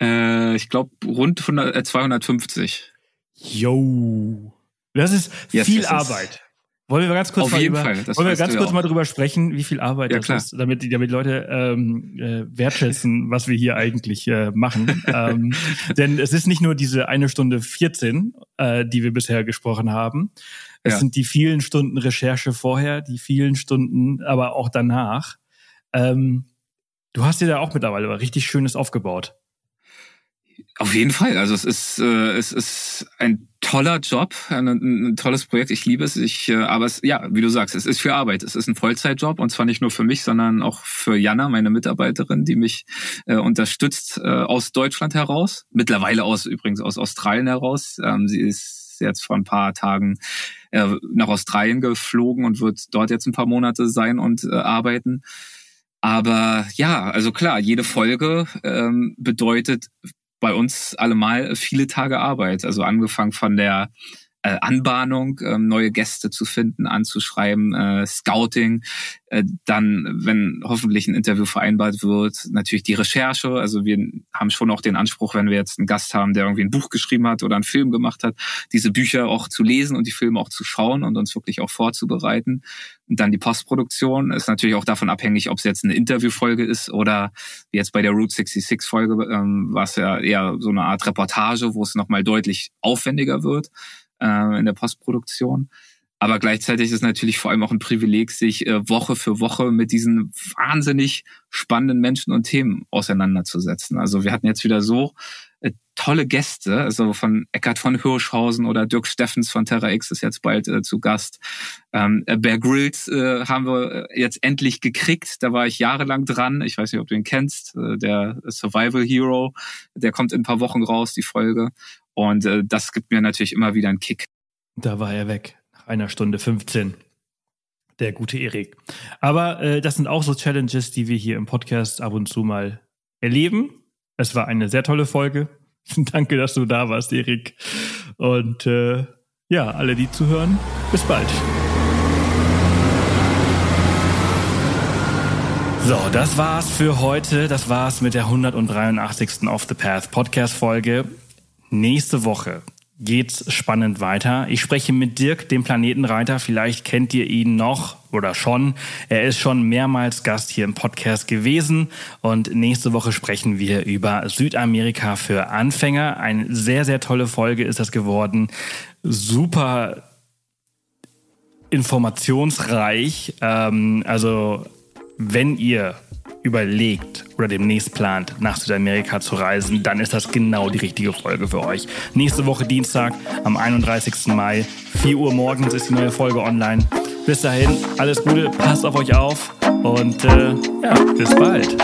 Äh, ich glaube, rund 100, äh, 250. Yo. Das ist yes, viel Arbeit. Wollen wir ganz kurz Auf mal über, Fall. Wollen wir ganz kurz mal drüber sprechen, wie viel Arbeit ja, das klar. ist, damit, damit Leute ähm, äh, wertschätzen, (laughs) was wir hier eigentlich äh, machen. ähm, (laughs) denn es ist nicht nur diese eine Stunde 14, äh, die wir bisher gesprochen haben. Es ja. sind die vielen Stunden Recherche vorher, die vielen Stunden, aber auch danach. Ähm, du hast dir da auch mittlerweile richtig Schönes aufgebaut. Auf jeden Fall. Also es ist, äh, es ist ein toller Job, ein, ein tolles Projekt. Ich liebe es. Ich, äh, aber es, ja, wie du sagst, es ist für Arbeit. Es ist ein Vollzeitjob und zwar nicht nur für mich, sondern auch für Jana, meine Mitarbeiterin, die mich äh, unterstützt äh, aus Deutschland heraus. Mittlerweile aus übrigens aus Australien heraus. Ähm, sie ist jetzt vor ein paar Tagen äh, nach Australien geflogen und wird dort jetzt ein paar Monate sein und äh, arbeiten. Aber ja, also klar, jede Folge ähm, bedeutet bei uns allemal viele Tage Arbeit. Also angefangen von der äh, Anbahnung, äh, neue Gäste zu finden, anzuschreiben, äh, Scouting, äh, dann, wenn hoffentlich ein Interview vereinbart wird, natürlich die Recherche. Also wir haben schon auch den Anspruch, wenn wir jetzt einen Gast haben, der irgendwie ein Buch geschrieben hat oder einen Film gemacht hat, diese Bücher auch zu lesen und die Filme auch zu schauen und uns wirklich auch vorzubereiten. Und dann die Postproduktion ist natürlich auch davon abhängig, ob es jetzt eine Interviewfolge ist oder jetzt bei der Route 66 Folge ähm, war es ja eher so eine Art Reportage, wo es nochmal deutlich aufwendiger wird äh, in der Postproduktion. Aber gleichzeitig ist es natürlich vor allem auch ein Privileg, sich äh, Woche für Woche mit diesen wahnsinnig spannenden Menschen und Themen auseinanderzusetzen. Also wir hatten jetzt wieder so äh, tolle Gäste, also von Eckhard von Hirschhausen oder Dirk Steffens von Terra X ist jetzt bald äh, zu Gast. Ähm, äh, Bear Grylls äh, haben wir äh, jetzt endlich gekriegt. Da war ich jahrelang dran. Ich weiß nicht, ob du ihn kennst. Äh, der Survival Hero. Der kommt in ein paar Wochen raus, die Folge. Und äh, das gibt mir natürlich immer wieder einen Kick. Da war er weg, nach einer Stunde 15. Der gute Erik. Aber äh, das sind auch so Challenges, die wir hier im Podcast ab und zu mal erleben. Es war eine sehr tolle Folge. (laughs) Danke, dass du da warst, Erik. Und äh, ja, alle, die zuhören, bis bald. So, das war's für heute. Das war's mit der 183. Off the Path Podcast Folge. Nächste Woche geht's spannend weiter. Ich spreche mit Dirk, dem Planetenreiter. Vielleicht kennt ihr ihn noch oder schon. Er ist schon mehrmals Gast hier im Podcast gewesen und nächste Woche sprechen wir über Südamerika für Anfänger. Eine sehr, sehr tolle Folge ist das geworden. Super informationsreich. Ähm, also wenn ihr überlegt oder demnächst plant, nach Südamerika zu reisen, dann ist das genau die richtige Folge für euch. Nächste Woche Dienstag am 31. Mai, 4 Uhr morgens ist die neue Folge online. Bis dahin, alles Gute, passt auf euch auf und äh, ja, bis bald.